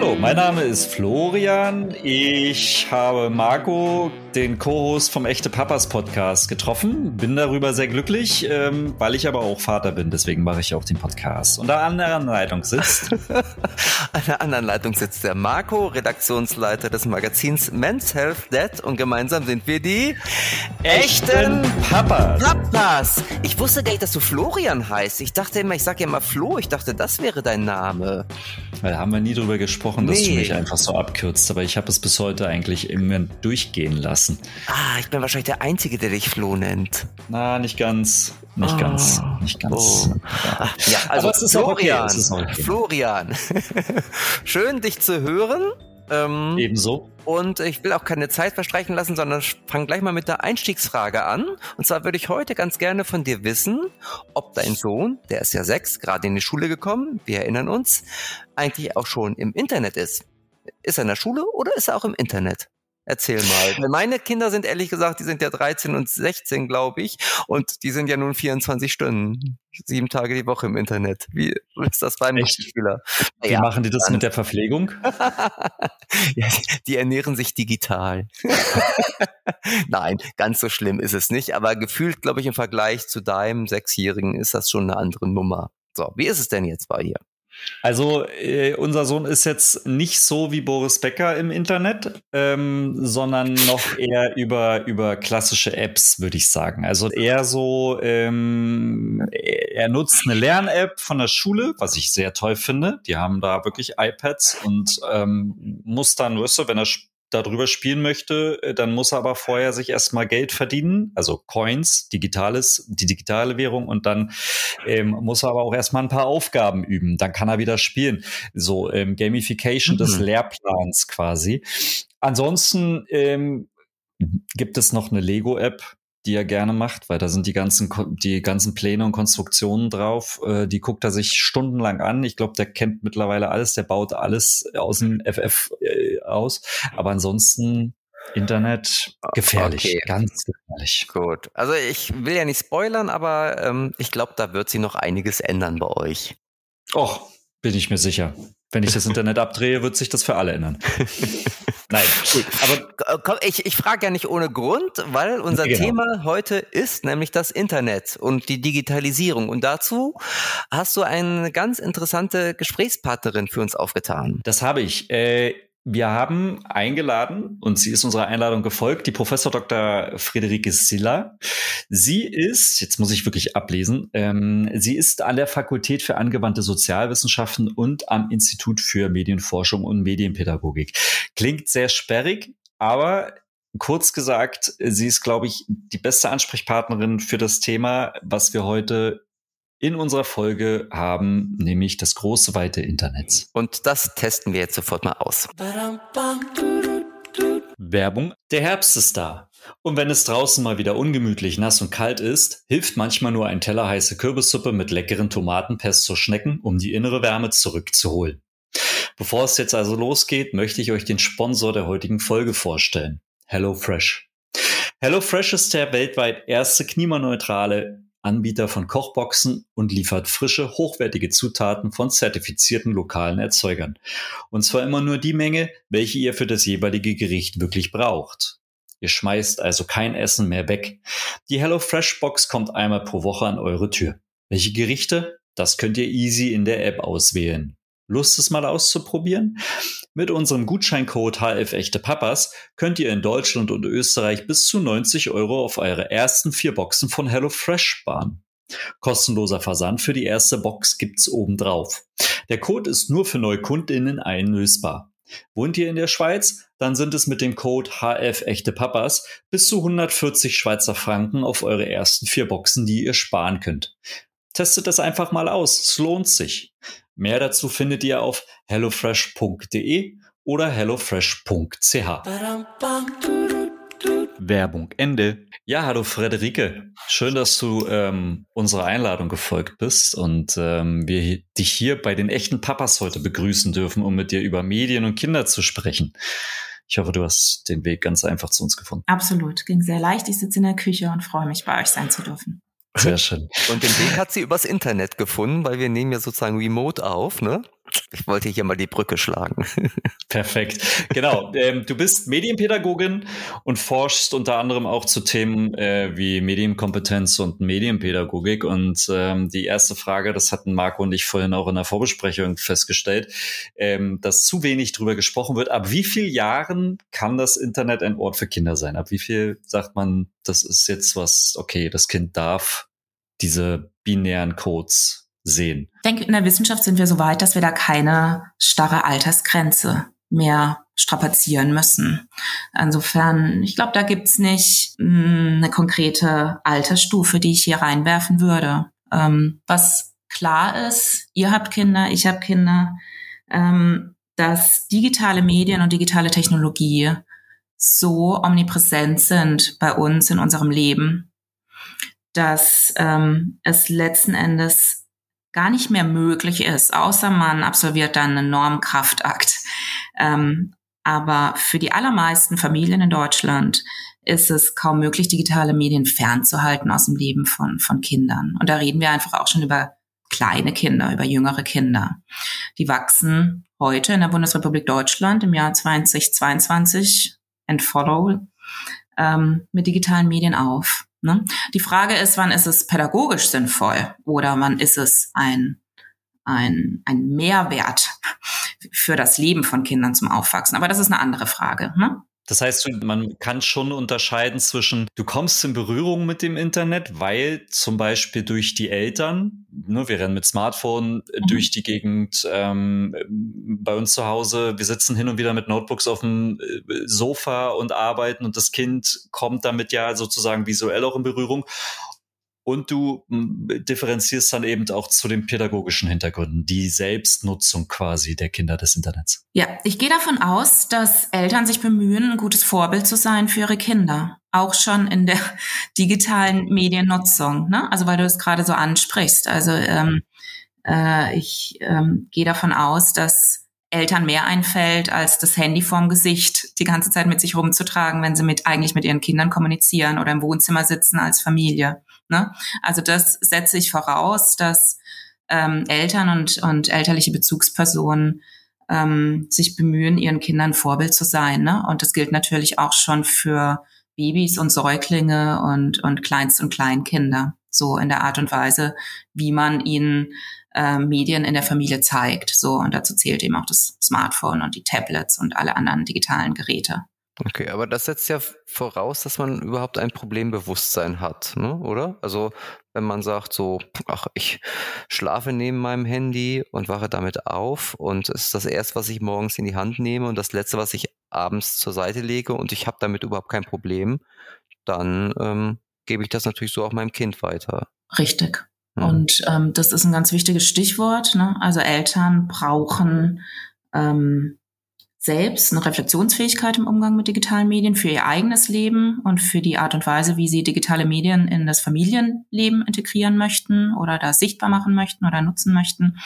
Hallo, mein Name ist Florian. Ich habe Marco, den Co-Host vom Echte Papas Podcast, getroffen. Bin darüber sehr glücklich, ähm, weil ich aber auch Vater bin. Deswegen mache ich auch den Podcast. Und an der anderen Leitung sitzt. an der anderen Leitung sitzt der Marco, Redaktionsleiter des Magazins Men's Health Dead. Und gemeinsam sind wir die Echten Papas. Papas. Ich wusste gar nicht, dass du Florian heißt. Ich dachte immer, ich sage ja immer Flo. Ich dachte, das wäre dein Name. Da haben wir nie drüber gesprochen, dass nee. du mich einfach so abkürzt. Aber ich habe es bis heute eigentlich immer durchgehen lassen. Ah, ich bin wahrscheinlich der Einzige, der dich Flo nennt. Na, nicht ganz. Nicht oh. ganz. Nicht ganz. Oh. Ja. ja, also Florian. Okay. Okay. Florian. Schön, dich zu hören. Ähm, Ebenso. Und ich will auch keine Zeit verstreichen lassen, sondern fange gleich mal mit der Einstiegsfrage an. Und zwar würde ich heute ganz gerne von dir wissen, ob dein Sohn, der ist ja sechs, gerade in die Schule gekommen, wir erinnern uns, eigentlich auch schon im Internet ist. Ist er in der Schule oder ist er auch im Internet? Erzähl mal. Meine Kinder sind ehrlich gesagt, die sind ja 13 und 16, glaube ich. Und die sind ja nun 24 Stunden, sieben Tage die Woche im Internet. Wie ist das beim Schüler? Wie ja, machen die das dann. mit der Verpflegung? ja, die ernähren sich digital. Nein, ganz so schlimm ist es nicht. Aber gefühlt, glaube ich, im Vergleich zu deinem Sechsjährigen ist das schon eine andere Nummer. So, wie ist es denn jetzt bei dir? Also äh, unser Sohn ist jetzt nicht so wie Boris Becker im Internet, ähm, sondern noch eher über, über klassische Apps, würde ich sagen. Also eher so, ähm, er nutzt eine Lern-App von der Schule, was ich sehr toll finde. Die haben da wirklich iPads und ähm, muss dann, weißt du, wenn er darüber spielen möchte, äh, dann muss er aber vorher sich erstmal Geld verdienen, also Coins, digitales, die digitale Währung und dann ähm, muss er aber auch erstmal ein paar Aufgaben üben. Dann kann er wieder spielen. So ähm, Gamification mhm. des Lehrplans quasi. Ansonsten ähm, gibt es noch eine Lego-App, die er gerne macht, weil da sind die ganzen, die ganzen Pläne und Konstruktionen drauf. Äh, die guckt er sich stundenlang an. Ich glaube, der kennt mittlerweile alles, der baut alles aus dem FF äh, aus. Aber ansonsten Internet gefährlich, okay. ganz gefährlich. Gut. Also ich will ja nicht spoilern, aber ähm, ich glaube, da wird sich noch einiges ändern bei euch. Och, bin ich mir sicher. Wenn ich das Internet abdrehe, wird sich das für alle ändern. Nein, gut. Aber komm, ich, ich frage ja nicht ohne Grund, weil unser genau. Thema heute ist nämlich das Internet und die Digitalisierung. Und dazu hast du eine ganz interessante Gesprächspartnerin für uns aufgetan. Das habe ich. Äh, wir haben eingeladen, und sie ist unserer Einladung gefolgt, die Professor Dr. Friederike Silla. Sie ist, jetzt muss ich wirklich ablesen, ähm, sie ist an der Fakultät für angewandte Sozialwissenschaften und am Institut für Medienforschung und Medienpädagogik. Klingt sehr sperrig, aber kurz gesagt, sie ist, glaube ich, die beste Ansprechpartnerin für das Thema, was wir heute in unserer Folge haben, nämlich das große weite Internet. Und das testen wir jetzt sofort mal aus. Werbung. Der Herbst ist da. Und wenn es draußen mal wieder ungemütlich nass und kalt ist, hilft manchmal nur ein Teller heiße Kürbissuppe mit leckeren Tomatenpesto-Schnecken, um die innere Wärme zurückzuholen. Bevor es jetzt also losgeht, möchte ich euch den Sponsor der heutigen Folge vorstellen. HelloFresh. HelloFresh ist der weltweit erste klimaneutrale Anbieter von Kochboxen und liefert frische, hochwertige Zutaten von zertifizierten lokalen Erzeugern. Und zwar immer nur die Menge, welche ihr für das jeweilige Gericht wirklich braucht. Ihr schmeißt also kein Essen mehr weg. Die HelloFresh Box kommt einmal pro Woche an eure Tür. Welche Gerichte? Das könnt ihr easy in der App auswählen. Lust es mal auszuprobieren? Mit unserem Gutscheincode HF Echte Papas könnt ihr in Deutschland und Österreich bis zu 90 Euro auf eure ersten vier Boxen von HelloFresh sparen. Kostenloser Versand für die erste Box gibt's obendrauf. Der Code ist nur für NeukundInnen einlösbar. Wohnt ihr in der Schweiz? Dann sind es mit dem Code HF Echte Papas bis zu 140 Schweizer Franken auf eure ersten vier Boxen, die ihr sparen könnt. Testet das einfach mal aus. Es lohnt sich. Mehr dazu findet ihr auf hellofresh.de oder hellofresh.ch. Werbung Ende. Ja, hallo Frederike. Schön, dass du ähm, unserer Einladung gefolgt bist und ähm, wir dich hier bei den echten Papas heute begrüßen dürfen, um mit dir über Medien und Kinder zu sprechen. Ich hoffe, du hast den Weg ganz einfach zu uns gefunden. Absolut, ging sehr leicht. Ich sitze in der Küche und freue mich, bei euch sein zu dürfen. Sehr schön. Und den Weg hat sie übers Internet gefunden, weil wir nehmen ja sozusagen remote auf, ne? Ich wollte hier mal die Brücke schlagen. Perfekt. Genau. Ähm, du bist Medienpädagogin und forschst unter anderem auch zu Themen äh, wie Medienkompetenz und Medienpädagogik. Und ähm, die erste Frage, das hatten Marco und ich vorhin auch in der Vorbesprechung festgestellt, ähm, dass zu wenig drüber gesprochen wird. Ab wie vielen Jahren kann das Internet ein Ort für Kinder sein? Ab wie viel sagt man, das ist jetzt was, okay, das Kind darf diese binären Codes sehen? Ich denke, in der Wissenschaft sind wir so weit, dass wir da keine starre Altersgrenze mehr strapazieren müssen. Insofern, ich glaube, da gibt's nicht mh, hm, eine konkrete Altersstufe, die ich hier reinwerfen würde. Ähm, was klar ist, ihr habt Kinder, ich habe Kinder, ähm, dass digitale Medien und digitale Technologie so omnipräsent sind bei uns in unserem Leben, dass ähm, es letzten Endes gar nicht mehr möglich ist, außer man absolviert dann einen Normkraftakt. Ähm, aber für die allermeisten Familien in Deutschland ist es kaum möglich, digitale Medien fernzuhalten aus dem Leben von, von Kindern. Und da reden wir einfach auch schon über kleine Kinder, über jüngere Kinder. Die wachsen heute in der Bundesrepublik Deutschland im Jahr 2022 and follow ähm, mit digitalen Medien auf. Ne? Die Frage ist, wann ist es pädagogisch sinnvoll oder wann ist es ein, ein, ein Mehrwert für das Leben von Kindern zum Aufwachsen. Aber das ist eine andere Frage. Ne? Das heißt, man kann schon unterscheiden zwischen, du kommst in Berührung mit dem Internet, weil zum Beispiel durch die Eltern, ne, wir rennen mit Smartphone mhm. durch die Gegend, ähm, bei uns zu Hause, wir sitzen hin und wieder mit Notebooks auf dem äh, Sofa und arbeiten und das Kind kommt damit ja sozusagen visuell auch in Berührung und du hm, differenzierst dann eben auch zu den pädagogischen Hintergründen, die Selbstnutzung quasi der Kinder des Internets. Ja, ich gehe davon aus, dass Eltern sich bemühen, ein gutes Vorbild zu sein für ihre Kinder. Auch schon in der digitalen Mediennutzung. Ne? Also weil du es gerade so ansprichst. Also ähm, äh, ich ähm, gehe davon aus, dass Eltern mehr einfällt, als das Handy vorm Gesicht die ganze Zeit mit sich rumzutragen, wenn sie mit eigentlich mit ihren Kindern kommunizieren oder im Wohnzimmer sitzen als Familie. Ne? Also das setze ich voraus, dass ähm, Eltern und, und elterliche Bezugspersonen ähm, sich bemühen, ihren Kindern Vorbild zu sein. Ne? Und das gilt natürlich auch schon für Babys und Säuglinge und, und Kleinst- und Kleinkinder. So in der Art und Weise, wie man ihnen äh, Medien in der Familie zeigt. So, und dazu zählt eben auch das Smartphone und die Tablets und alle anderen digitalen Geräte. Okay, aber das setzt ja voraus, dass man überhaupt ein Problembewusstsein hat, ne? oder? Also wenn man sagt so, ach, ich schlafe neben meinem Handy und wache damit auf und es ist das erste, was ich morgens in die Hand nehme und das letzte, was ich abends zur Seite lege und ich habe damit überhaupt kein Problem, dann ähm, gebe ich das natürlich so auch meinem Kind weiter. Richtig. Hm. Und ähm, das ist ein ganz wichtiges Stichwort. Ne? Also Eltern brauchen ähm, selbst eine Reflexionsfähigkeit im Umgang mit digitalen Medien für ihr eigenes Leben und für die Art und Weise, wie sie digitale Medien in das Familienleben integrieren möchten oder da sichtbar machen möchten oder nutzen möchten.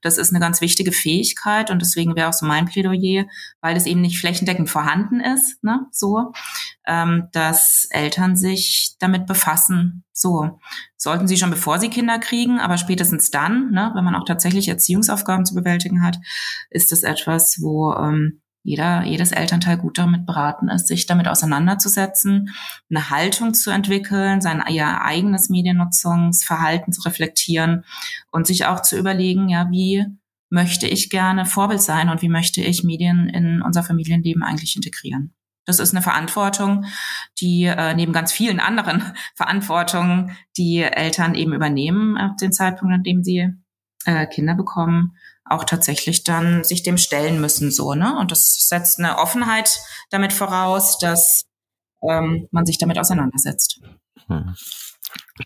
Das ist eine ganz wichtige Fähigkeit und deswegen wäre auch so mein Plädoyer, weil es eben nicht flächendeckend vorhanden ist, ne, so, ähm, dass Eltern sich damit befassen. So sollten sie schon bevor sie Kinder kriegen, aber spätestens dann, ne, wenn man auch tatsächlich Erziehungsaufgaben zu bewältigen hat, ist es etwas, wo ähm, jeder, jedes Elternteil gut damit beraten ist, sich damit auseinanderzusetzen, eine Haltung zu entwickeln, sein ihr eigenes Mediennutzungsverhalten zu reflektieren und sich auch zu überlegen, ja, wie möchte ich gerne Vorbild sein und wie möchte ich Medien in unser Familienleben eigentlich integrieren. Das ist eine Verantwortung, die äh, neben ganz vielen anderen Verantwortungen, die Eltern eben übernehmen ab dem Zeitpunkt, an dem sie äh, Kinder bekommen, auch tatsächlich dann sich dem stellen müssen, so, ne? Und das setzt eine Offenheit damit voraus, dass ähm, man sich damit auseinandersetzt. Hm.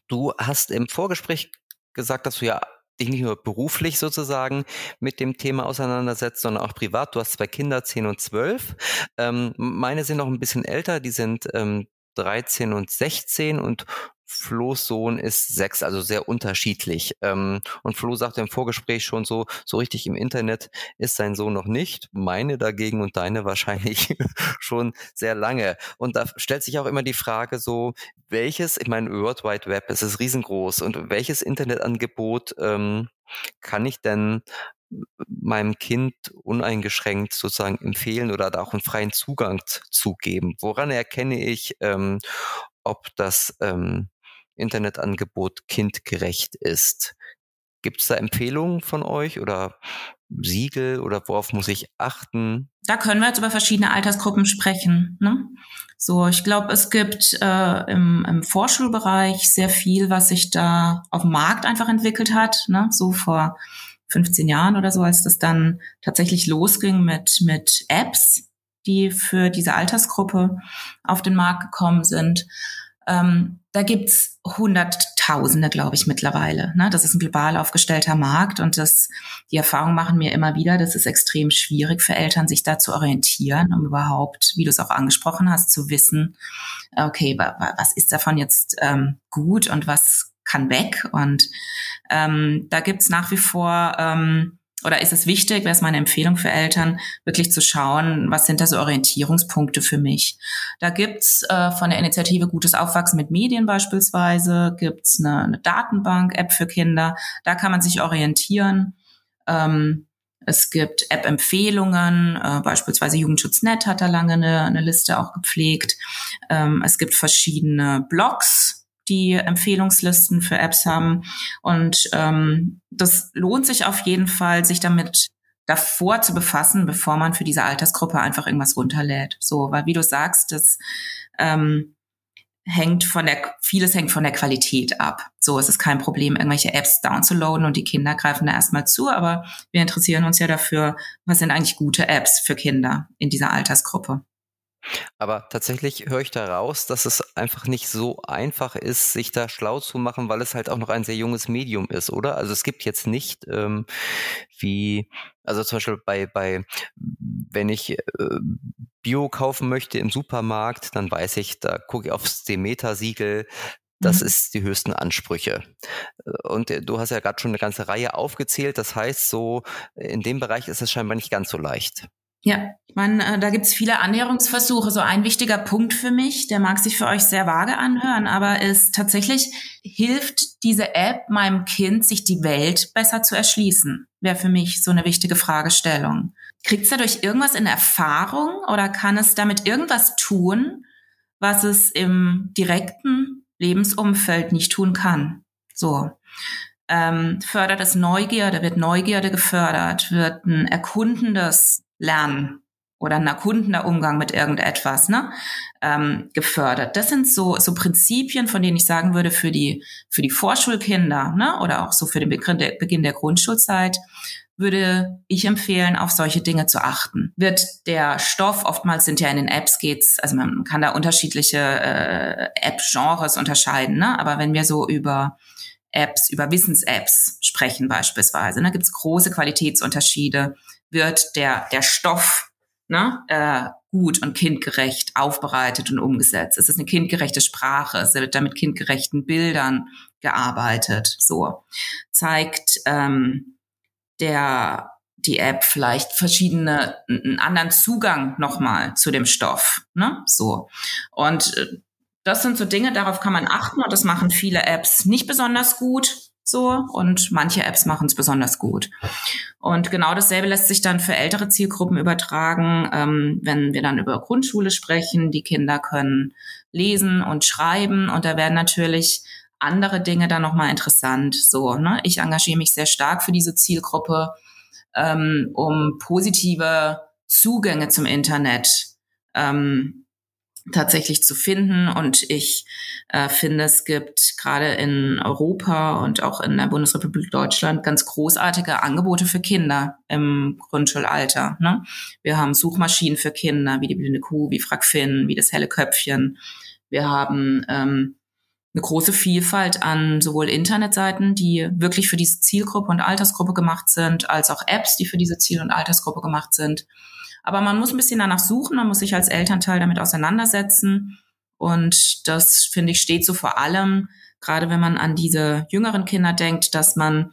Du hast im Vorgespräch gesagt, dass du ja dich nicht nur beruflich sozusagen mit dem Thema auseinandersetzt, sondern auch privat. Du hast zwei Kinder, 10 und 12. Ähm, meine sind noch ein bisschen älter, die sind ähm, 13 und 16 und Flo's Sohn ist sechs, also sehr unterschiedlich. Ähm, und Flo sagte im Vorgespräch schon so, so richtig im Internet ist sein Sohn noch nicht. Meine dagegen und deine wahrscheinlich schon sehr lange. Und da stellt sich auch immer die Frage so, welches, ich meine, World Wide Web, es ist riesengroß und welches Internetangebot ähm, kann ich denn meinem Kind uneingeschränkt sozusagen empfehlen oder da auch einen freien Zugang zu geben? Woran erkenne ich, ähm, ob das ähm, Internetangebot kindgerecht ist? Gibt es da Empfehlungen von euch oder Siegel oder worauf muss ich achten? Da können wir jetzt über verschiedene Altersgruppen sprechen. Ne? So, ich glaube, es gibt äh, im, im Vorschulbereich sehr viel, was sich da auf dem Markt einfach entwickelt hat. Ne? So vor 15 Jahren oder so, als das dann tatsächlich losging mit, mit Apps, die für diese Altersgruppe auf den Markt gekommen sind. Ähm, da gibt's Hunderttausende, glaube ich, mittlerweile. Ne? Das ist ein global aufgestellter Markt und das, die Erfahrung machen mir immer wieder, das ist extrem schwierig für Eltern, sich da zu orientieren, um überhaupt, wie du es auch angesprochen hast, zu wissen, okay, was ist davon jetzt ähm, gut und was kann weg? Und ähm, da gibt's nach wie vor ähm, oder ist es wichtig, wäre es meine Empfehlung für Eltern, wirklich zu schauen, was sind da so Orientierungspunkte für mich. Da gibt's äh, von der Initiative Gutes Aufwachsen mit Medien beispielsweise, gibt's eine, eine Datenbank-App für Kinder, da kann man sich orientieren. Ähm, es gibt App-Empfehlungen, äh, beispielsweise Jugendschutznet hat da lange eine, eine Liste auch gepflegt. Ähm, es gibt verschiedene Blogs, die Empfehlungslisten für Apps haben. Und ähm, das lohnt sich auf jeden Fall, sich damit davor zu befassen, bevor man für diese Altersgruppe einfach irgendwas runterlädt. So, weil wie du sagst, das ähm, hängt von der, vieles hängt von der Qualität ab. So, es ist kein Problem, irgendwelche Apps downzuladen und die Kinder greifen da erstmal zu, aber wir interessieren uns ja dafür, was sind eigentlich gute Apps für Kinder in dieser Altersgruppe. Aber tatsächlich höre ich da raus, dass es einfach nicht so einfach ist, sich da schlau zu machen, weil es halt auch noch ein sehr junges Medium ist, oder? Also es gibt jetzt nicht ähm, wie, also zum Beispiel bei, bei wenn ich äh, Bio kaufen möchte im Supermarkt, dann weiß ich, da gucke ich aufs Demeter-Siegel, das mhm. ist die höchsten Ansprüche. Und du hast ja gerade schon eine ganze Reihe aufgezählt. Das heißt, so in dem Bereich ist es scheinbar nicht ganz so leicht. Ja, ich meine, äh, da gibt's viele Annäherungsversuche. So ein wichtiger Punkt für mich, der mag sich für euch sehr vage anhören, aber ist tatsächlich, hilft diese App meinem Kind, sich die Welt besser zu erschließen? Wäre für mich so eine wichtige Fragestellung. Kriegt es dadurch irgendwas in Erfahrung oder kann es damit irgendwas tun, was es im direkten Lebensumfeld nicht tun kann? So. Ähm, fördert es Neugierde, wird Neugierde gefördert, wird ein erkundendes Lernen oder ein erkundender Umgang mit irgendetwas ne, ähm, gefördert. Das sind so, so Prinzipien, von denen ich sagen würde, für die, für die Vorschulkinder ne, oder auch so für den Beginn der, Beginn der Grundschulzeit würde ich empfehlen, auf solche Dinge zu achten. Wird der Stoff, oftmals sind ja in den Apps geht's, also man kann da unterschiedliche äh, App-Genres unterscheiden, ne? aber wenn wir so über Apps, über Wissens-Apps sprechen beispielsweise, ne, gibt es große Qualitätsunterschiede wird der, der Stoff ne, äh, gut und kindgerecht aufbereitet und umgesetzt. Es ist eine kindgerechte Sprache, es wird da mit kindgerechten Bildern gearbeitet. So zeigt ähm, der die App vielleicht verschiedene einen anderen Zugang nochmal zu dem Stoff. Ne? So und äh, das sind so Dinge, darauf kann man achten und das machen viele Apps nicht besonders gut so und manche Apps machen es besonders gut. Und genau dasselbe lässt sich dann für ältere Zielgruppen übertragen, ähm, wenn wir dann über Grundschule sprechen. Die Kinder können lesen und schreiben und da werden natürlich andere Dinge dann nochmal interessant. So, ne? Ich engagiere mich sehr stark für diese Zielgruppe, ähm, um positive Zugänge zum Internet ähm, tatsächlich zu finden. Und ich äh, finde, es gibt gerade in Europa und auch in der Bundesrepublik Deutschland ganz großartige Angebote für Kinder im Grundschulalter. Ne? Wir haben Suchmaschinen für Kinder, wie die blinde Kuh, wie Fragfin, wie das helle Köpfchen. Wir haben ähm, eine große Vielfalt an sowohl Internetseiten, die wirklich für diese Zielgruppe und Altersgruppe gemacht sind, als auch Apps, die für diese Ziel- und Altersgruppe gemacht sind. Aber man muss ein bisschen danach suchen, man muss sich als Elternteil damit auseinandersetzen. Und das, finde ich, steht so vor allem, gerade wenn man an diese jüngeren Kinder denkt, dass man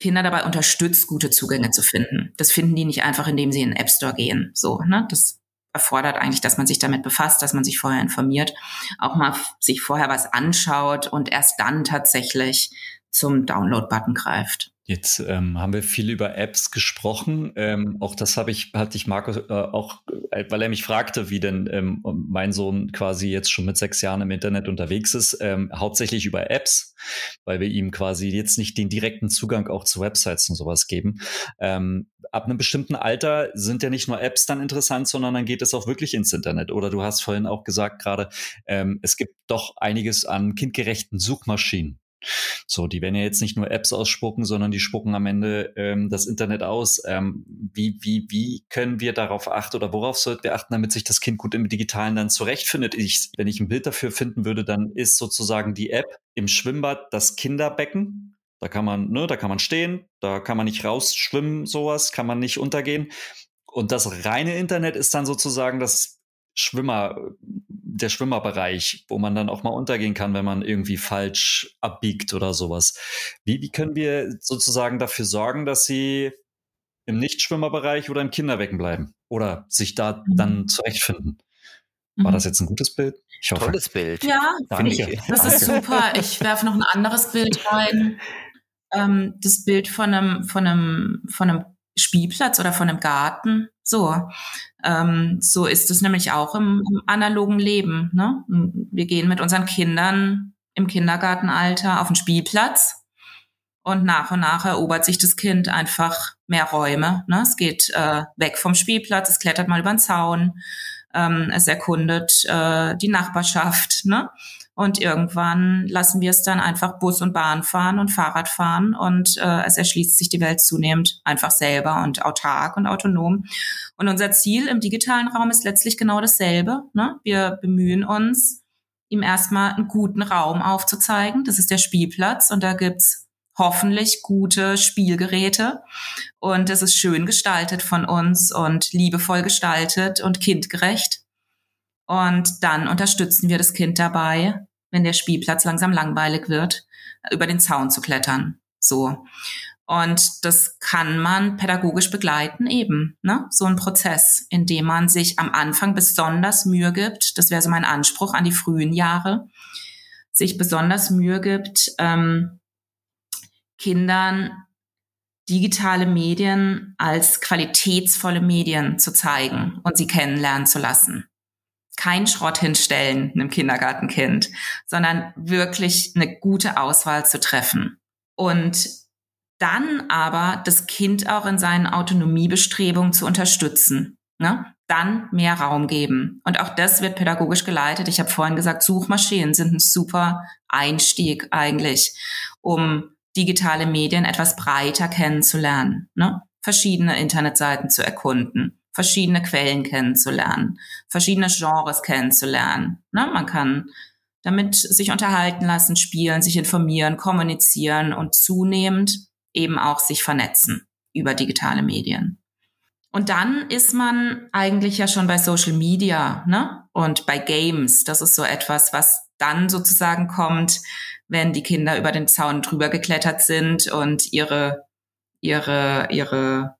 Kinder dabei unterstützt, gute Zugänge zu finden. Das finden die nicht einfach, indem sie in den App Store gehen. So, ne? Das erfordert eigentlich, dass man sich damit befasst, dass man sich vorher informiert, auch mal sich vorher was anschaut und erst dann tatsächlich zum Download-Button greift. Jetzt ähm, haben wir viel über Apps gesprochen. Ähm, auch das habe ich, hatte ich Marco äh, auch, äh, weil er mich fragte, wie denn ähm, mein Sohn quasi jetzt schon mit sechs Jahren im Internet unterwegs ist, ähm, hauptsächlich über Apps, weil wir ihm quasi jetzt nicht den direkten Zugang auch zu Websites und sowas geben. Ähm, ab einem bestimmten Alter sind ja nicht nur Apps dann interessant, sondern dann geht es auch wirklich ins Internet. Oder du hast vorhin auch gesagt gerade, ähm, es gibt doch einiges an kindgerechten Suchmaschinen. So, die werden ja jetzt nicht nur Apps ausspucken, sondern die spucken am Ende ähm, das Internet aus. Ähm, wie, wie, wie können wir darauf achten oder worauf sollten wir achten, damit sich das Kind gut im Digitalen dann zurechtfindet? Ich, wenn ich ein Bild dafür finden würde, dann ist sozusagen die App im Schwimmbad das Kinderbecken. Da kann man, ne, da kann man stehen, da kann man nicht rausschwimmen, sowas, kann man nicht untergehen. Und das reine Internet ist dann sozusagen das Schwimmer, der Schwimmerbereich, wo man dann auch mal untergehen kann, wenn man irgendwie falsch abbiegt oder sowas. Wie, wie können wir sozusagen dafür sorgen, dass sie im Nichtschwimmerbereich oder im Kinderbecken bleiben oder sich da mhm. dann zurechtfinden? War das mhm. jetzt ein gutes Bild? Ich hoffe. Tolles Bild. Ja, finde ich. Das ist super. Ich werfe noch ein anderes Bild rein. Ähm, das Bild von einem, von einem, von einem Spielplatz oder von einem Garten. So, ähm, so ist es nämlich auch im, im analogen Leben. Ne? Wir gehen mit unseren Kindern im Kindergartenalter auf den Spielplatz und nach und nach erobert sich das Kind einfach mehr Räume. Ne? Es geht äh, weg vom Spielplatz, es klettert mal über den Zaun, ähm, es erkundet äh, die Nachbarschaft. Ne? Und irgendwann lassen wir es dann einfach Bus und Bahn fahren und Fahrrad fahren und äh, es erschließt sich die Welt zunehmend einfach selber und autark und autonom. Und unser Ziel im digitalen Raum ist letztlich genau dasselbe. Ne? Wir bemühen uns, ihm erstmal einen guten Raum aufzuzeigen. Das ist der Spielplatz und da gibt's hoffentlich gute Spielgeräte. Und es ist schön gestaltet von uns und liebevoll gestaltet und kindgerecht. Und dann unterstützen wir das Kind dabei, wenn der Spielplatz langsam langweilig wird, über den Zaun zu klettern. So. Und das kann man pädagogisch begleiten eben, ne? So ein Prozess, in dem man sich am Anfang besonders Mühe gibt. Das wäre so mein Anspruch an die frühen Jahre, sich besonders Mühe gibt, ähm, Kindern digitale Medien als qualitätsvolle Medien zu zeigen und sie kennenlernen zu lassen kein Schrott hinstellen einem Kindergartenkind, sondern wirklich eine gute Auswahl zu treffen. Und dann aber das Kind auch in seinen Autonomiebestrebungen zu unterstützen. Ne? Dann mehr Raum geben. Und auch das wird pädagogisch geleitet. Ich habe vorhin gesagt, Suchmaschinen sind ein super Einstieg eigentlich, um digitale Medien etwas breiter kennenzulernen, ne? verschiedene Internetseiten zu erkunden verschiedene Quellen kennenzulernen, verschiedene Genres kennenzulernen. Ne? Man kann damit sich unterhalten lassen, spielen, sich informieren, kommunizieren und zunehmend eben auch sich vernetzen über digitale Medien. Und dann ist man eigentlich ja schon bei Social Media ne? und bei Games. Das ist so etwas, was dann sozusagen kommt, wenn die Kinder über den Zaun drüber geklettert sind und ihre, ihre, ihre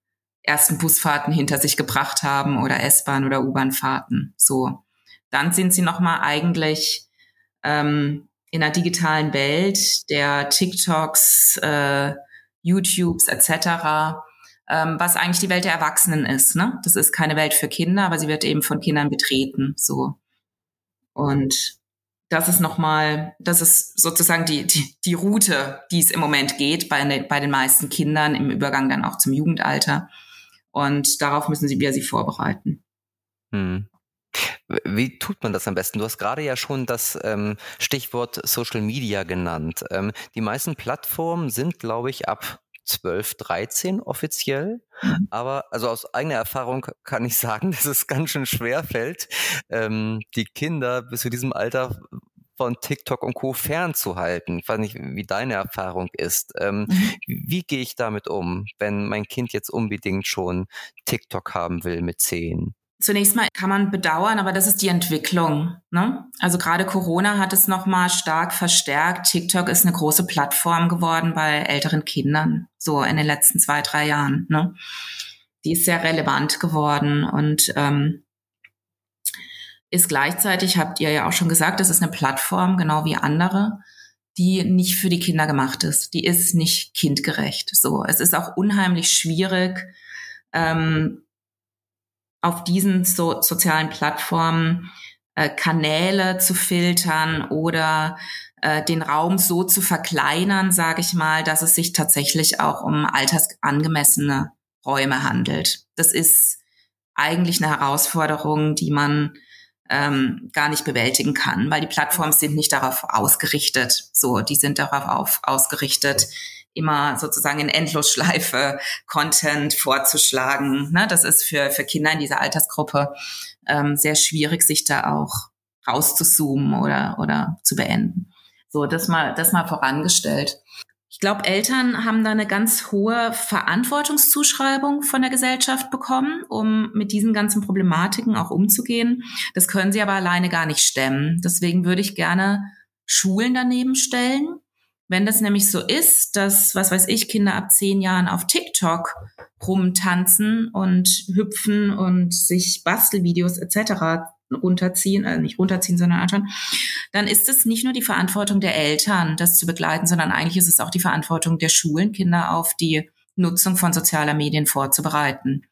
ersten Busfahrten hinter sich gebracht haben oder S-Bahn oder U-Bahn-Fahrten. So, dann sind sie noch mal eigentlich ähm, in der digitalen Welt der TikToks, äh, YouTubes etc., ähm, was eigentlich die Welt der Erwachsenen ist. Ne? Das ist keine Welt für Kinder, aber sie wird eben von Kindern betreten. So und das ist nochmal, das ist sozusagen die, die, die Route, die es im Moment geht bei, ne, bei den meisten Kindern im Übergang dann auch zum Jugendalter. Und darauf müssen sie, wir sie vorbereiten. Hm. Wie tut man das am besten? Du hast gerade ja schon das ähm, Stichwort Social Media genannt. Ähm, die meisten Plattformen sind, glaube ich, ab 12, 13 offiziell. Mhm. Aber also aus eigener Erfahrung kann ich sagen, dass es ganz schön schwer fällt, ähm, die Kinder bis zu diesem Alter von TikTok und Co. fernzuhalten. Ich weiß nicht, wie deine Erfahrung ist. Ähm, mhm. Wie gehe ich damit um, wenn mein Kind jetzt unbedingt schon TikTok haben will mit zehn? Zunächst mal kann man bedauern, aber das ist die Entwicklung. Ne? Also gerade Corona hat es nochmal stark verstärkt. TikTok ist eine große Plattform geworden bei älteren Kindern, so in den letzten zwei, drei Jahren. Ne? Die ist sehr relevant geworden und ähm, ist gleichzeitig, habt ihr ja auch schon gesagt, das ist eine Plattform, genau wie andere, die nicht für die Kinder gemacht ist. Die ist nicht kindgerecht. So, es ist auch unheimlich schwierig, ähm, auf diesen so sozialen Plattformen äh, Kanäle zu filtern oder äh, den Raum so zu verkleinern, sage ich mal, dass es sich tatsächlich auch um altersangemessene Räume handelt. Das ist eigentlich eine Herausforderung, die man ähm, gar nicht bewältigen kann, weil die Plattformen sind nicht darauf ausgerichtet. So, die sind darauf auf, ausgerichtet, immer sozusagen in Endlosschleife Content vorzuschlagen. Ne? Das ist für, für Kinder in dieser Altersgruppe ähm, sehr schwierig, sich da auch rauszuzoomen oder, oder zu beenden. So, das mal, das mal vorangestellt. Ich glaube, Eltern haben da eine ganz hohe Verantwortungszuschreibung von der Gesellschaft bekommen, um mit diesen ganzen Problematiken auch umzugehen. Das können sie aber alleine gar nicht stemmen. Deswegen würde ich gerne Schulen daneben stellen. Wenn das nämlich so ist, dass, was weiß ich, Kinder ab zehn Jahren auf TikTok rumtanzen und hüpfen und sich Bastelvideos etc runterziehen, äh, nicht runterziehen, sondern anschauen, dann ist es nicht nur die Verantwortung der Eltern, das zu begleiten, sondern eigentlich ist es auch die Verantwortung der Schulen, Kinder auf die Nutzung von sozialer Medien vorzubereiten.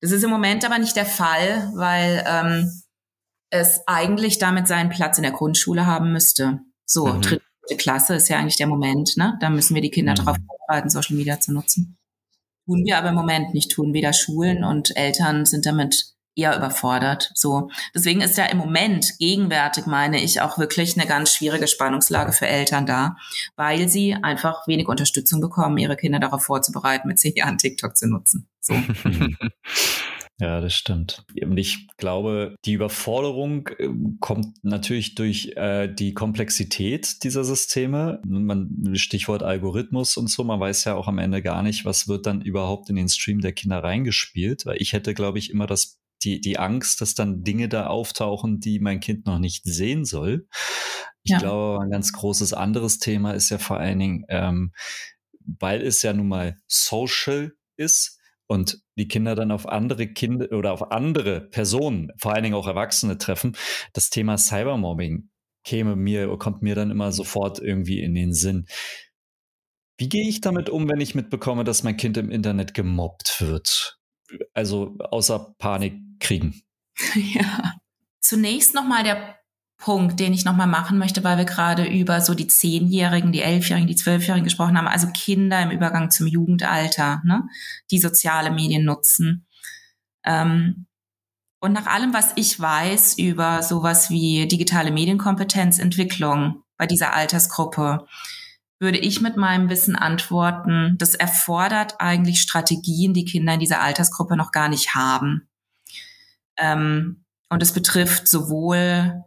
Das ist im Moment aber nicht der Fall, weil ähm, es eigentlich damit seinen Platz in der Grundschule haben müsste. So, mhm. dritte Klasse ist ja eigentlich der Moment, ne? Da müssen wir die Kinder mhm. darauf vorbereiten, Social Media zu nutzen. Tun wir aber im Moment nicht, tun weder Schulen und Eltern sind damit eher überfordert. So. Deswegen ist ja im Moment gegenwärtig, meine ich, auch wirklich eine ganz schwierige Spannungslage für Eltern da, weil sie einfach wenig Unterstützung bekommen, ihre Kinder darauf vorzubereiten, mit zehn Jahren TikTok zu nutzen. So. Ja, das stimmt. Und ich glaube, die Überforderung äh, kommt natürlich durch äh, die Komplexität dieser Systeme. Man, Stichwort Algorithmus und so, man weiß ja auch am Ende gar nicht, was wird dann überhaupt in den Stream der Kinder reingespielt. Weil ich hätte, glaube ich, immer das die, die Angst, dass dann Dinge da auftauchen, die mein Kind noch nicht sehen soll. Ich ja. glaube, ein ganz großes anderes Thema ist ja vor allen Dingen, ähm, weil es ja nun mal social ist und die Kinder dann auf andere Kinder oder auf andere Personen, vor allen Dingen auch Erwachsene treffen, das Thema Cybermobbing käme mir, kommt mir dann immer sofort irgendwie in den Sinn. Wie gehe ich damit um, wenn ich mitbekomme, dass mein Kind im Internet gemobbt wird? also außer Panik kriegen. Ja. Zunächst nochmal der Punkt, den ich nochmal machen möchte, weil wir gerade über so die Zehnjährigen, die Elfjährigen, die Zwölfjährigen gesprochen haben, also Kinder im Übergang zum Jugendalter, ne, die soziale Medien nutzen. Ähm, und nach allem, was ich weiß über sowas wie digitale Medienkompetenzentwicklung bei dieser Altersgruppe, würde ich mit meinem Wissen antworten, das erfordert eigentlich Strategien, die Kinder in dieser Altersgruppe noch gar nicht haben. Ähm, und es betrifft sowohl,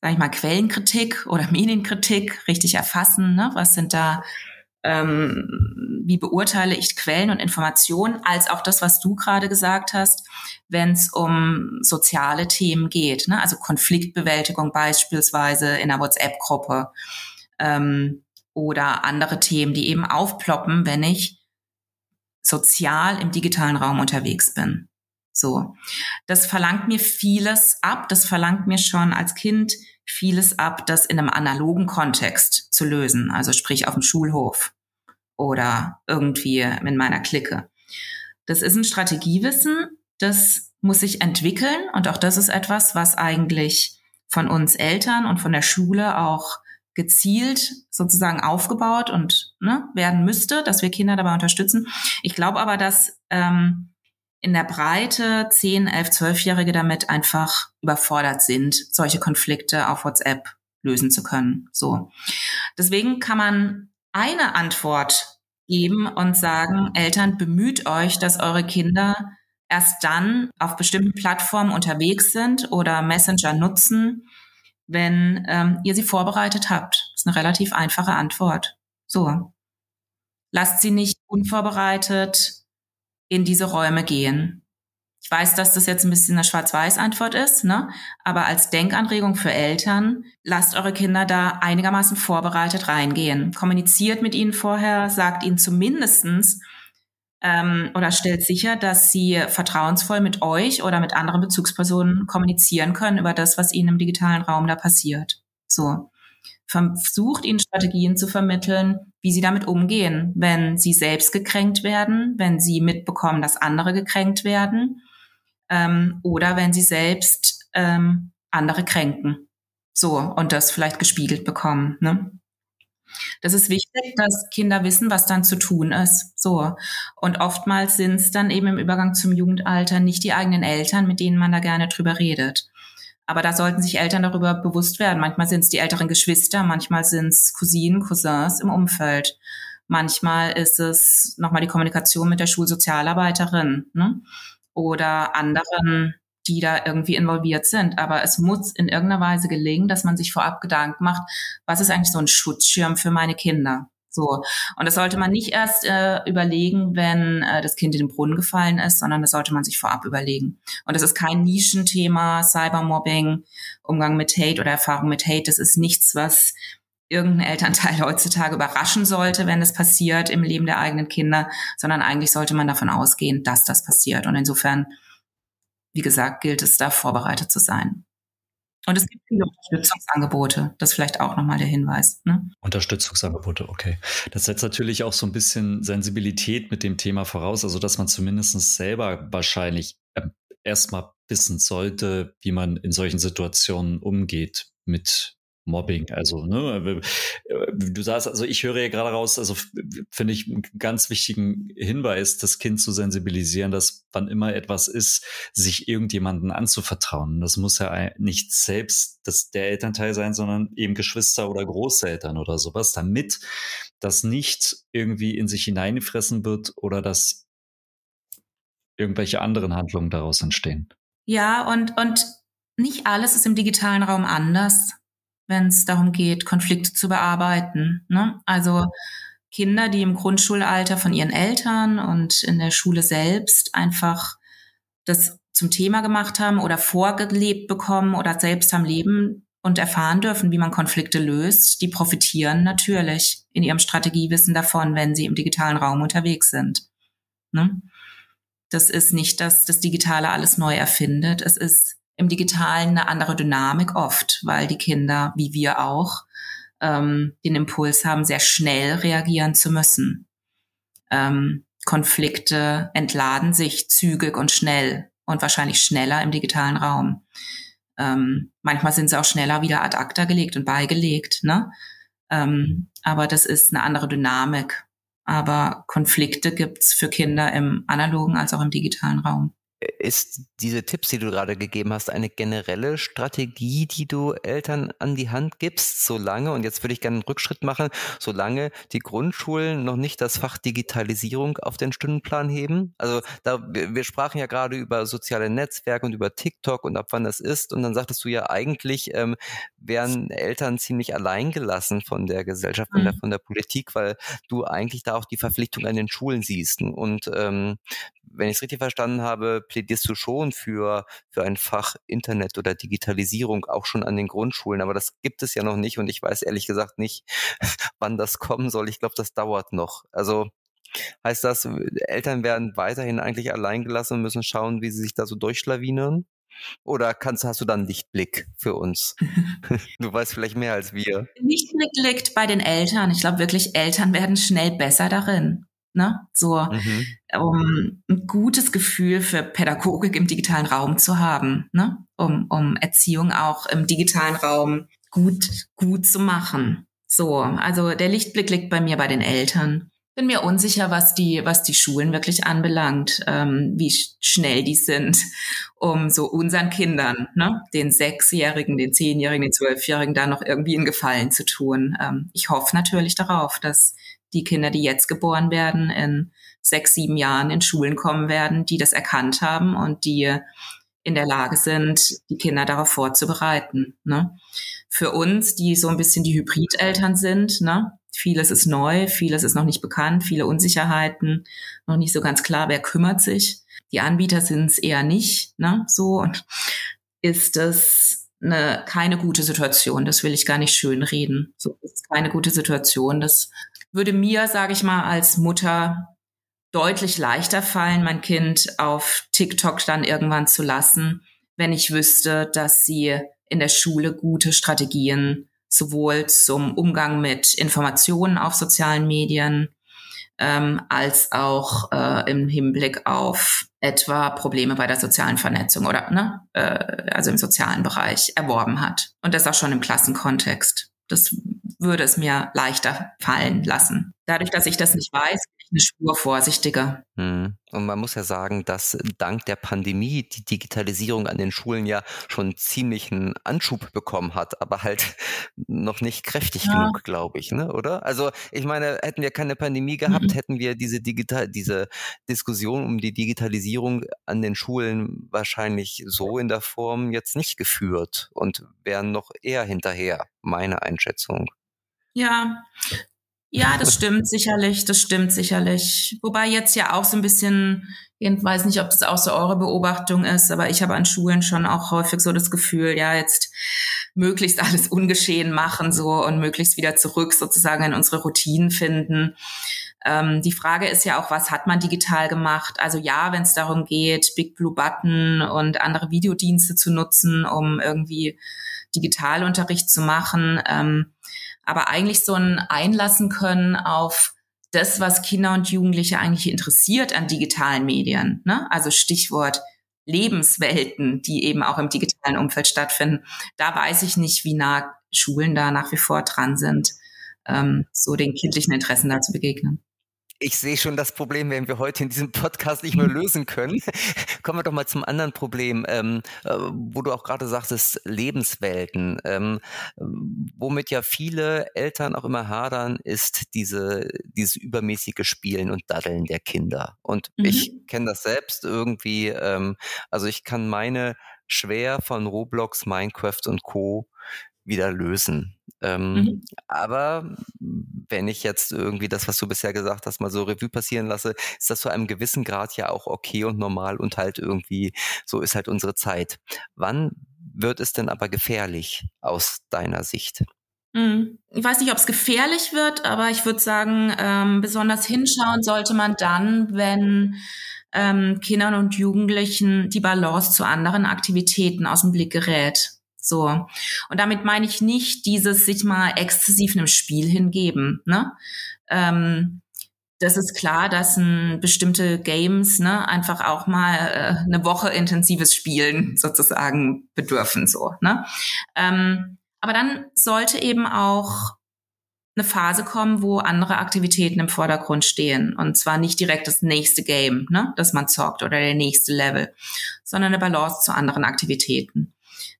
sag ich mal, Quellenkritik oder Medienkritik, richtig erfassen, ne? was sind da, ähm, wie beurteile ich Quellen und Informationen, als auch das, was du gerade gesagt hast, wenn es um soziale Themen geht, ne? also Konfliktbewältigung beispielsweise in einer WhatsApp-Gruppe. Ähm, oder andere Themen, die eben aufploppen, wenn ich sozial im digitalen Raum unterwegs bin. So. Das verlangt mir vieles ab. Das verlangt mir schon als Kind vieles ab, das in einem analogen Kontext zu lösen. Also sprich auf dem Schulhof oder irgendwie in meiner Clique. Das ist ein Strategiewissen, das muss sich entwickeln und auch das ist etwas, was eigentlich von uns Eltern und von der Schule auch gezielt sozusagen aufgebaut und ne, werden müsste, dass wir Kinder dabei unterstützen. Ich glaube aber, dass ähm, in der Breite 10, 11, 12-Jährige damit einfach überfordert sind, solche Konflikte auf WhatsApp lösen zu können. So. Deswegen kann man eine Antwort geben und sagen, Eltern, bemüht euch, dass eure Kinder erst dann auf bestimmten Plattformen unterwegs sind oder Messenger nutzen, wenn ähm, ihr sie vorbereitet habt. Das ist eine relativ einfache Antwort. So. Lasst sie nicht unvorbereitet in diese Räume gehen. Ich weiß, dass das jetzt ein bisschen eine Schwarz-Weiß-Antwort ist, ne? aber als Denkanregung für Eltern, lasst eure Kinder da einigermaßen vorbereitet reingehen. Kommuniziert mit ihnen vorher, sagt ihnen zumindestens, ähm, oder stellt sicher, dass sie vertrauensvoll mit euch oder mit anderen Bezugspersonen kommunizieren können über das, was ihnen im digitalen Raum da passiert. So. versucht ihnen Strategien zu vermitteln, wie sie damit umgehen, wenn sie selbst gekränkt werden, wenn sie mitbekommen, dass andere gekränkt werden ähm, oder wenn sie selbst ähm, andere kränken. So, und das vielleicht gespiegelt bekommen. Ne? Das ist wichtig, dass Kinder wissen, was dann zu tun ist. So. Und oftmals sind es dann eben im Übergang zum Jugendalter nicht die eigenen Eltern, mit denen man da gerne drüber redet. Aber da sollten sich Eltern darüber bewusst werden. Manchmal sind es die älteren Geschwister, manchmal sind es Cousinen, Cousins im Umfeld. Manchmal ist es nochmal die Kommunikation mit der Schulsozialarbeiterin ne? oder anderen die da irgendwie involviert sind. Aber es muss in irgendeiner Weise gelingen, dass man sich vorab Gedanken macht, was ist eigentlich so ein Schutzschirm für meine Kinder? So. Und das sollte man nicht erst äh, überlegen, wenn äh, das Kind in den Brunnen gefallen ist, sondern das sollte man sich vorab überlegen. Und das ist kein Nischenthema, Cybermobbing, Umgang mit Hate oder Erfahrung mit Hate. Das ist nichts, was irgendein Elternteil heutzutage überraschen sollte, wenn es passiert im Leben der eigenen Kinder, sondern eigentlich sollte man davon ausgehen, dass das passiert. Und insofern wie gesagt, gilt es da vorbereitet zu sein. Und es gibt viele Unterstützungsangebote. Das ist vielleicht auch nochmal der Hinweis. Ne? Unterstützungsangebote, okay. Das setzt natürlich auch so ein bisschen Sensibilität mit dem Thema voraus, also dass man zumindest selber wahrscheinlich äh, erstmal wissen sollte, wie man in solchen Situationen umgeht mit Mobbing, also, ne, du sagst, also ich höre ja gerade raus, also finde ich einen ganz wichtigen Hinweis, das Kind zu sensibilisieren, dass wann immer etwas ist, sich irgendjemanden anzuvertrauen. Das muss ja nicht selbst das der Elternteil sein, sondern eben Geschwister oder Großeltern oder sowas, damit das nicht irgendwie in sich hineingefressen wird oder dass irgendwelche anderen Handlungen daraus entstehen. Ja, und, und nicht alles ist im digitalen Raum anders wenn es darum geht, Konflikte zu bearbeiten. Ne? Also Kinder, die im Grundschulalter von ihren Eltern und in der Schule selbst einfach das zum Thema gemacht haben oder vorgelebt bekommen oder selbst am Leben und erfahren dürfen, wie man Konflikte löst, die profitieren natürlich in ihrem Strategiewissen davon, wenn sie im digitalen Raum unterwegs sind. Ne? Das ist nicht, dass das Digitale alles neu erfindet. Es ist im Digitalen eine andere Dynamik oft, weil die Kinder, wie wir auch, ähm, den Impuls haben, sehr schnell reagieren zu müssen. Ähm, Konflikte entladen sich zügig und schnell und wahrscheinlich schneller im digitalen Raum. Ähm, manchmal sind sie auch schneller wieder ad acta gelegt und beigelegt, ne? Ähm, aber das ist eine andere Dynamik. Aber Konflikte gibt's für Kinder im analogen als auch im digitalen Raum. Ist diese Tipps, die du gerade gegeben hast, eine generelle Strategie, die du Eltern an die Hand gibst, solange, und jetzt würde ich gerne einen Rückschritt machen, solange die Grundschulen noch nicht das Fach Digitalisierung auf den Stundenplan heben? Also da, wir, sprachen ja gerade über soziale Netzwerke und über TikTok und ab wann das ist. Und dann sagtest du ja eigentlich, ähm, wären Eltern ziemlich alleingelassen von der Gesellschaft, von, der, mhm. von der Politik, weil du eigentlich da auch die Verpflichtung an den Schulen siehst. Und ähm, wenn ich es richtig verstanden habe, plädierst du schon für, für ein Fach Internet oder Digitalisierung auch schon an den Grundschulen, aber das gibt es ja noch nicht und ich weiß ehrlich gesagt nicht, wann das kommen soll. Ich glaube, das dauert noch. Also heißt das, Eltern werden weiterhin eigentlich allein gelassen und müssen schauen, wie sie sich da so durchschlawinern? Oder kannst, hast du dann Lichtblick für uns? du weißt vielleicht mehr als wir. Lichtblick liegt bei den Eltern. Ich glaube wirklich, Eltern werden schnell besser darin ne? So, mhm. um ein gutes Gefühl für Pädagogik im digitalen Raum zu haben, ne? Um, um Erziehung auch im digitalen Raum gut, gut zu machen. So, also der Lichtblick liegt bei mir bei den Eltern. Bin mir unsicher, was die, was die Schulen wirklich anbelangt, ähm, wie schnell die sind, um so unseren Kindern, ne, den Sechsjährigen, den Zehnjährigen, den Zwölfjährigen, da noch irgendwie einen Gefallen zu tun. Ähm, ich hoffe natürlich darauf, dass die Kinder, die jetzt geboren werden, in sechs, sieben Jahren in Schulen kommen werden, die das erkannt haben und die in der Lage sind, die Kinder darauf vorzubereiten. Ne? Für uns, die so ein bisschen die Hybrideltern sind, ne? vieles ist neu, vieles ist noch nicht bekannt, viele Unsicherheiten, noch nicht so ganz klar, wer kümmert sich. Die Anbieter sind es eher nicht, ne? so und ist es eine, keine gute Situation. Das will ich gar nicht schön reden. So ist keine gute Situation. Das würde mir, sage ich mal, als Mutter deutlich leichter fallen, mein Kind auf TikTok dann irgendwann zu lassen, wenn ich wüsste, dass sie in der Schule gute Strategien sowohl zum Umgang mit Informationen auf sozialen Medien ähm, als auch äh, im Hinblick auf etwa Probleme bei der sozialen Vernetzung oder ne, äh, also im sozialen Bereich erworben hat. Und das auch schon im Klassenkontext. Das würde es mir leichter fallen lassen. Dadurch, dass ich das nicht weiß, bin ich eine Spur vorsichtiger. Hm. Und man muss ja sagen, dass dank der Pandemie die Digitalisierung an den Schulen ja schon ziemlichen Anschub bekommen hat, aber halt noch nicht kräftig ja. genug, glaube ich, ne? oder? Also ich meine, hätten wir keine Pandemie gehabt, mhm. hätten wir diese digital diese Diskussion um die Digitalisierung an den Schulen wahrscheinlich so in der Form jetzt nicht geführt und wären noch eher hinterher, meine Einschätzung. Ja, ja, das stimmt sicherlich, das stimmt sicherlich. Wobei jetzt ja auch so ein bisschen, ich weiß nicht, ob das auch so eure Beobachtung ist, aber ich habe an Schulen schon auch häufig so das Gefühl, ja, jetzt möglichst alles ungeschehen machen so und möglichst wieder zurück sozusagen in unsere Routinen finden. Ähm, die Frage ist ja auch, was hat man digital gemacht? Also ja, wenn es darum geht, Big Blue Button und andere Videodienste zu nutzen, um irgendwie Digitalunterricht zu machen. Ähm, aber eigentlich so ein Einlassen können auf das, was Kinder und Jugendliche eigentlich interessiert an digitalen Medien. Ne? Also Stichwort Lebenswelten, die eben auch im digitalen Umfeld stattfinden. Da weiß ich nicht, wie nah Schulen da nach wie vor dran sind, ähm, so den kindlichen Interessen da zu begegnen ich sehe schon das Problem, wenn wir heute in diesem Podcast nicht mehr lösen können. Kommen wir doch mal zum anderen Problem, ähm, äh, wo du auch gerade sagtest, Lebenswelten. Ähm, womit ja viele Eltern auch immer hadern, ist diese, dieses übermäßige Spielen und Daddeln der Kinder. Und mhm. ich kenne das selbst irgendwie. Ähm, also ich kann meine schwer von Roblox, Minecraft und Co wieder lösen. Ähm, mhm. Aber wenn ich jetzt irgendwie das, was du bisher gesagt hast, mal so Revue passieren lasse, ist das zu einem gewissen Grad ja auch okay und normal und halt irgendwie, so ist halt unsere Zeit. Wann wird es denn aber gefährlich aus deiner Sicht? Mhm. Ich weiß nicht, ob es gefährlich wird, aber ich würde sagen, ähm, besonders hinschauen sollte man dann, wenn ähm, Kindern und Jugendlichen die Balance zu anderen Aktivitäten aus dem Blick gerät. So. Und damit meine ich nicht dieses sich mal exzessiv einem Spiel hingeben, ne? Ähm, das ist klar, dass ein, bestimmte Games ne, einfach auch mal äh, eine Woche intensives Spielen sozusagen bedürfen. So, ne? Ähm, aber dann sollte eben auch eine Phase kommen, wo andere Aktivitäten im Vordergrund stehen. Und zwar nicht direkt das nächste Game, ne, das man zockt oder der nächste Level, sondern eine Balance zu anderen Aktivitäten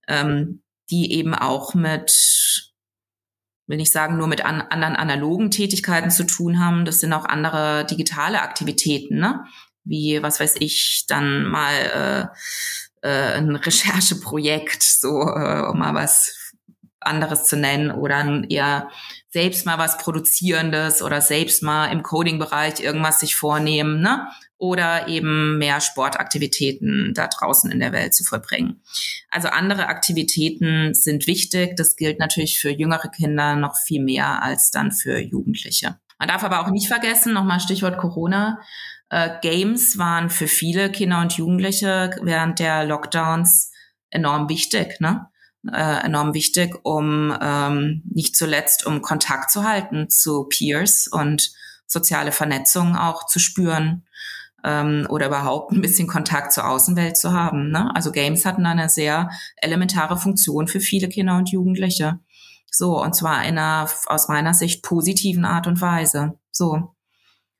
ähm, die eben auch mit, will nicht sagen, nur mit an, anderen analogen Tätigkeiten zu tun haben. Das sind auch andere digitale Aktivitäten, ne? Wie, was weiß ich, dann mal äh, äh, ein Rechercheprojekt, so äh, um mal was anderes zu nennen, oder eher selbst mal was Produzierendes oder selbst mal im Coding-Bereich irgendwas sich vornehmen, ne? oder eben mehr Sportaktivitäten da draußen in der Welt zu vollbringen. Also andere Aktivitäten sind wichtig. Das gilt natürlich für jüngere Kinder noch viel mehr als dann für Jugendliche. Man darf aber auch nicht vergessen, nochmal Stichwort Corona, äh, Games waren für viele Kinder und Jugendliche während der Lockdowns enorm wichtig, ne? Äh, enorm wichtig, um ähm, nicht zuletzt um Kontakt zu halten zu Peers und soziale Vernetzung auch zu spüren ähm, oder überhaupt ein bisschen Kontakt zur Außenwelt zu haben. Ne? Also Games hatten eine sehr elementare Funktion für viele Kinder und Jugendliche. So, und zwar in einer aus meiner Sicht positiven Art und Weise. So.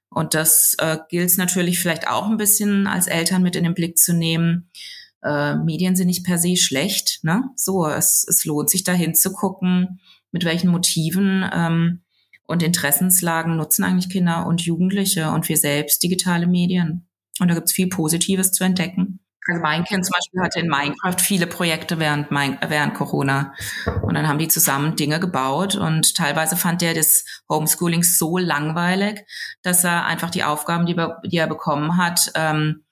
Und das äh, gilt natürlich vielleicht auch ein bisschen als Eltern mit in den Blick zu nehmen. Äh, Medien sind nicht per se schlecht. Ne? So, es, es lohnt sich dahin zu gucken, mit welchen Motiven ähm, und Interessenslagen nutzen eigentlich Kinder und Jugendliche und wir selbst digitale Medien. Und da gibt's viel Positives zu entdecken. Also mein Kind zum Beispiel hatte in Minecraft viele Projekte während, während Corona. Und dann haben die zusammen Dinge gebaut und teilweise fand der das Homeschooling so langweilig, dass er einfach die Aufgaben, die, die er bekommen hat, ähm,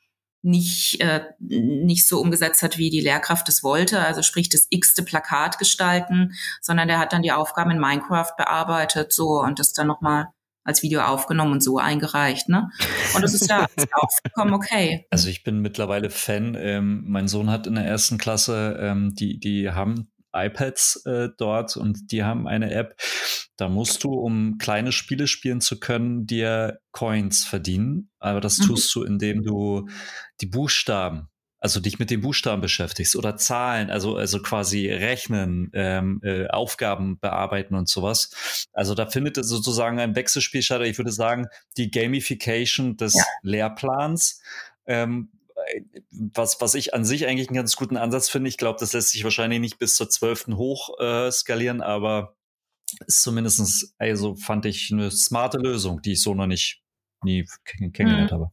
nicht, äh, nicht so umgesetzt hat, wie die Lehrkraft es wollte, also sprich das x-te Plakat gestalten, sondern der hat dann die Aufgaben in Minecraft bearbeitet, so und das dann nochmal als Video aufgenommen und so eingereicht, ne? Und das ist ja aufgekommen, okay. Also ich bin mittlerweile Fan. Ähm, mein Sohn hat in der ersten Klasse, ähm, die, die haben iPads äh, dort und die haben eine App, da musst du, um kleine Spiele spielen zu können, dir Coins verdienen. Aber das mhm. tust du, indem du die Buchstaben also dich mit den Buchstaben beschäftigst oder Zahlen, also also quasi rechnen, ähm, äh, Aufgaben bearbeiten und sowas. Also da findet sozusagen ein Wechselspiel statt. Ich würde sagen, die Gamification des ja. Lehrplans. Ähm, was, was ich an sich eigentlich einen ganz guten Ansatz finde. Ich glaube, das lässt sich wahrscheinlich nicht bis zur zwölften hoch äh, skalieren, aber ist zumindestens also fand ich eine smarte Lösung, die ich so noch nicht nie kennengelernt hm. habe.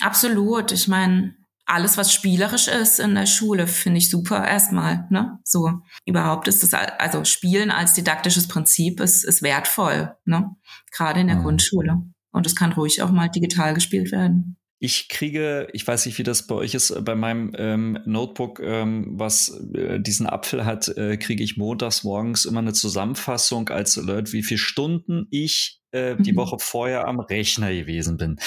Absolut. Ich meine, alles, was spielerisch ist in der Schule, finde ich super erstmal. Ne? So überhaupt ist das also Spielen als didaktisches Prinzip ist, ist wertvoll, ne? Gerade in der mhm. Grundschule. Und es kann ruhig auch mal digital gespielt werden. Ich kriege, ich weiß nicht, wie das bei euch ist, bei meinem ähm, Notebook, ähm, was äh, diesen Apfel hat, äh, kriege ich montags morgens immer eine Zusammenfassung als Alert, wie viele Stunden ich äh, die mhm. Woche vorher am Rechner gewesen bin.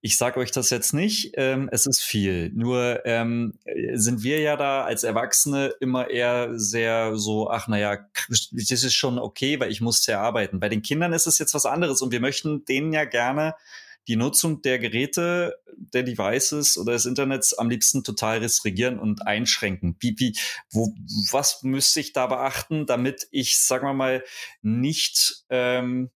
Ich sage euch das jetzt nicht, ähm, es ist viel. Nur ähm, sind wir ja da als Erwachsene immer eher sehr so, ach naja, das ist schon okay, weil ich musste ja arbeiten. Bei den Kindern ist es jetzt was anderes und wir möchten denen ja gerne die Nutzung der Geräte, der Devices oder des Internets am liebsten total restrigieren und einschränken. Wie, wie, wo, was müsste ich da beachten, damit ich, sagen wir mal, nicht ähm,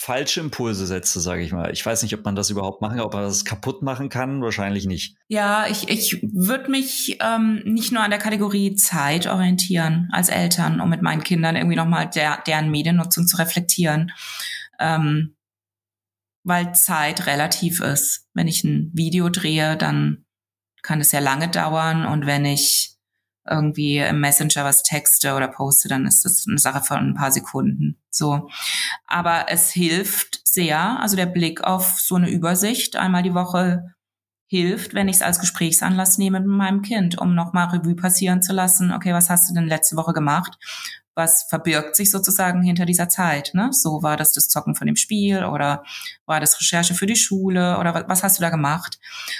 falsche Impulse setze, sage ich mal. Ich weiß nicht, ob man das überhaupt machen kann, ob man das kaputt machen kann, wahrscheinlich nicht. Ja, ich, ich würde mich ähm, nicht nur an der Kategorie Zeit orientieren als Eltern, um mit meinen Kindern irgendwie nochmal der, deren Mediennutzung zu reflektieren. Ähm, weil Zeit relativ ist. Wenn ich ein Video drehe, dann kann es ja lange dauern und wenn ich irgendwie im Messenger was texte oder poste, dann ist das eine Sache von ein paar Sekunden. So. Aber es hilft sehr, also der Blick auf so eine Übersicht einmal die Woche hilft, wenn ich es als Gesprächsanlass nehme mit meinem Kind, um nochmal Revue passieren zu lassen. Okay, was hast du denn letzte Woche gemacht? Was verbirgt sich sozusagen hinter dieser Zeit? Ne? So war das das Zocken von dem Spiel oder war das Recherche für die Schule oder was, hast du da gemacht?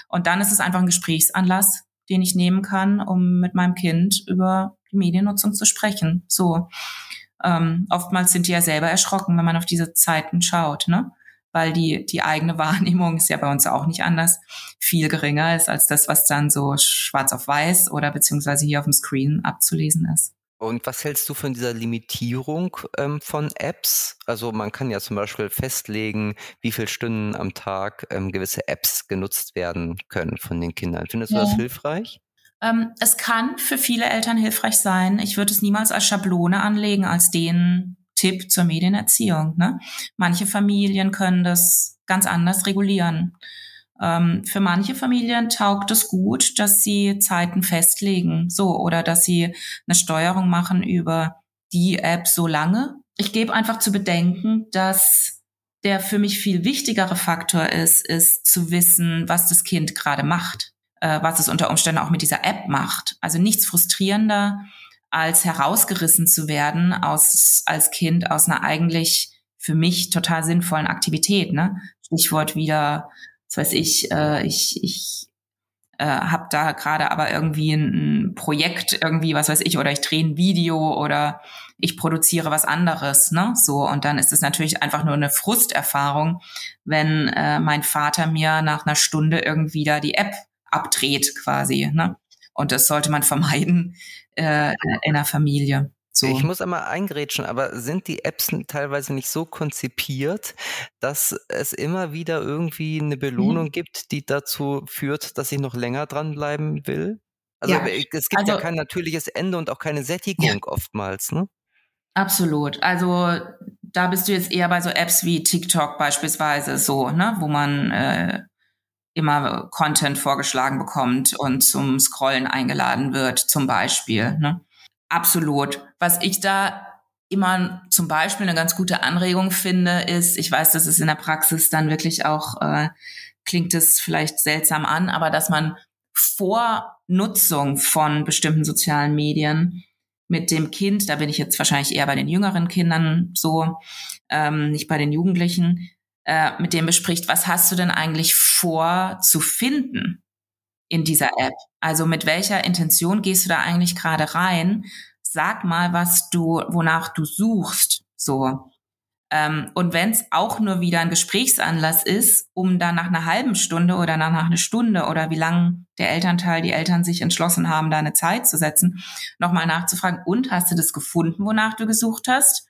Und dann ist es einfach ein Gesprächsanlass, den ich nehmen kann, um mit meinem Kind über die Mediennutzung zu sprechen. So. Ähm, oftmals sind die ja selber erschrocken, wenn man auf diese Zeiten schaut, ne? Weil die, die eigene Wahrnehmung ist ja bei uns auch nicht anders, viel geringer ist als das, was dann so schwarz auf weiß oder beziehungsweise hier auf dem Screen abzulesen ist. Und was hältst du von dieser Limitierung ähm, von Apps? Also man kann ja zum Beispiel festlegen, wie viele Stunden am Tag ähm, gewisse Apps genutzt werden können von den Kindern. Findest du ja. das hilfreich? Ähm, es kann für viele Eltern hilfreich sein. Ich würde es niemals als Schablone anlegen, als den Tipp zur Medienerziehung. Ne? Manche Familien können das ganz anders regulieren. Ähm, für manche Familien taugt es gut, dass sie Zeiten festlegen, so, oder dass sie eine Steuerung machen über die App so lange. Ich gebe einfach zu bedenken, dass der für mich viel wichtigere Faktor ist, ist zu wissen, was das Kind gerade macht, äh, was es unter Umständen auch mit dieser App macht. Also nichts frustrierender, als herausgerissen zu werden aus, als Kind aus einer eigentlich für mich total sinnvollen Aktivität. Ne? Stichwort wieder was weiß ich, äh, ich, ich äh, habe da gerade aber irgendwie ein, ein Projekt irgendwie, was weiß ich, oder ich drehe ein Video oder ich produziere was anderes, ne? So und dann ist es natürlich einfach nur eine Frusterfahrung, wenn äh, mein Vater mir nach einer Stunde irgendwie da die App abdreht quasi, ne? Und das sollte man vermeiden äh, in der Familie. So. Ich muss einmal eingrätschen, aber sind die Apps teilweise nicht so konzipiert, dass es immer wieder irgendwie eine Belohnung mhm. gibt, die dazu führt, dass ich noch länger dranbleiben will? Also ja. es gibt also, ja kein natürliches Ende und auch keine Sättigung ja. oftmals, ne? Absolut. Also da bist du jetzt eher bei so Apps wie TikTok beispielsweise so, ne, wo man äh, immer Content vorgeschlagen bekommt und zum Scrollen eingeladen wird, zum Beispiel. Ne? Absolut. Was ich da immer zum Beispiel eine ganz gute Anregung finde, ist, ich weiß, dass es in der Praxis dann wirklich auch, äh, klingt es vielleicht seltsam an, aber dass man vor Nutzung von bestimmten sozialen Medien mit dem Kind, da bin ich jetzt wahrscheinlich eher bei den jüngeren Kindern so, ähm, nicht bei den Jugendlichen, äh, mit dem bespricht, was hast du denn eigentlich vor zu finden? In dieser App? Also mit welcher Intention gehst du da eigentlich gerade rein? sag mal, was du, wonach du suchst. So. Ähm, und wenn es auch nur wieder ein Gesprächsanlass ist, um dann nach einer halben Stunde oder nach einer Stunde oder wie lange der Elternteil, die Eltern sich entschlossen haben, da eine Zeit zu setzen, nochmal nachzufragen, und hast du das gefunden, wonach du gesucht hast?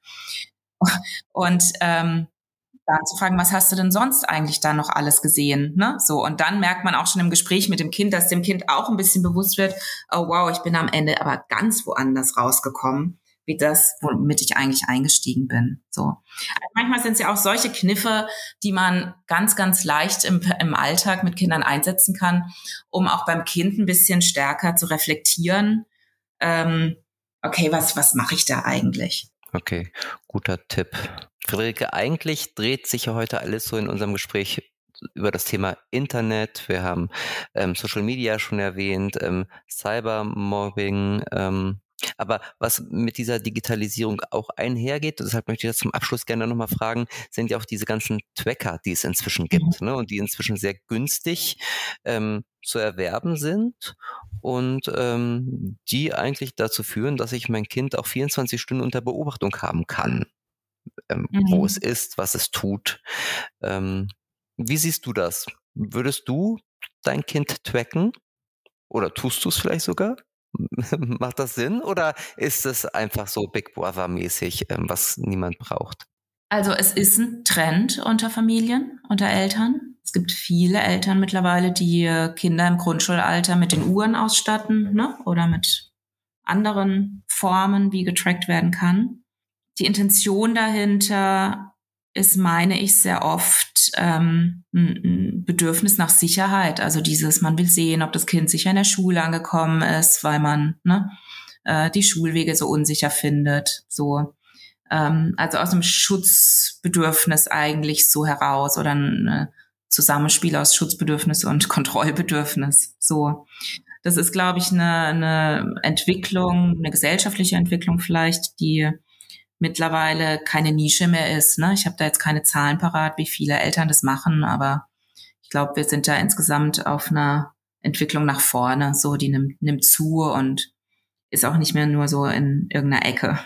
Und ähm, dann zu fragen, was hast du denn sonst eigentlich da noch alles gesehen? Ne? So, und dann merkt man auch schon im Gespräch mit dem Kind, dass dem Kind auch ein bisschen bewusst wird, oh wow, ich bin am Ende aber ganz woanders rausgekommen wie das, womit ich eigentlich eingestiegen bin. So. Also manchmal sind es ja auch solche Kniffe, die man ganz, ganz leicht im, im Alltag mit Kindern einsetzen kann, um auch beim Kind ein bisschen stärker zu reflektieren. Ähm, okay, was, was mache ich da eigentlich? Okay, guter Tipp. Friederike, eigentlich dreht sich ja heute alles so in unserem Gespräch über das Thema Internet. Wir haben ähm, Social Media schon erwähnt, ähm, Cybermobbing, ähm, aber was mit dieser Digitalisierung auch einhergeht, deshalb möchte ich das zum Abschluss gerne nochmal fragen, sind ja auch diese ganzen Tracker, die es inzwischen gibt, mhm. ne, und die inzwischen sehr günstig ähm, zu erwerben sind und ähm, die eigentlich dazu führen, dass ich mein Kind auch 24 Stunden unter Beobachtung haben kann, ähm, mhm. wo es ist, was es tut. Ähm, wie siehst du das? Würdest du dein Kind tracken? Oder tust du es vielleicht sogar? Macht das Sinn oder ist es einfach so Big Brother-mäßig, ähm, was niemand braucht? Also es ist ein Trend unter Familien, unter Eltern. Es gibt viele Eltern mittlerweile, die Kinder im Grundschulalter mit den Uhren ausstatten ne? oder mit anderen Formen, wie getrackt werden kann. Die Intention dahinter ist, meine ich, sehr oft ähm, ein Bedürfnis nach Sicherheit. Also dieses, man will sehen, ob das Kind sicher in der Schule angekommen ist, weil man ne, äh, die Schulwege so unsicher findet. So, ähm, also aus einem Schutzbedürfnis eigentlich so heraus oder ein äh, Zusammenspiel aus Schutzbedürfnis und Kontrollbedürfnis. So, das ist, glaube ich, eine, eine Entwicklung, eine gesellschaftliche Entwicklung vielleicht, die mittlerweile keine Nische mehr ist. Ne? Ich habe da jetzt keine Zahlen parat, wie viele Eltern das machen, aber ich glaube, wir sind da insgesamt auf einer Entwicklung nach vorne. So, die nimmt, nimmt zu und ist auch nicht mehr nur so in irgendeiner Ecke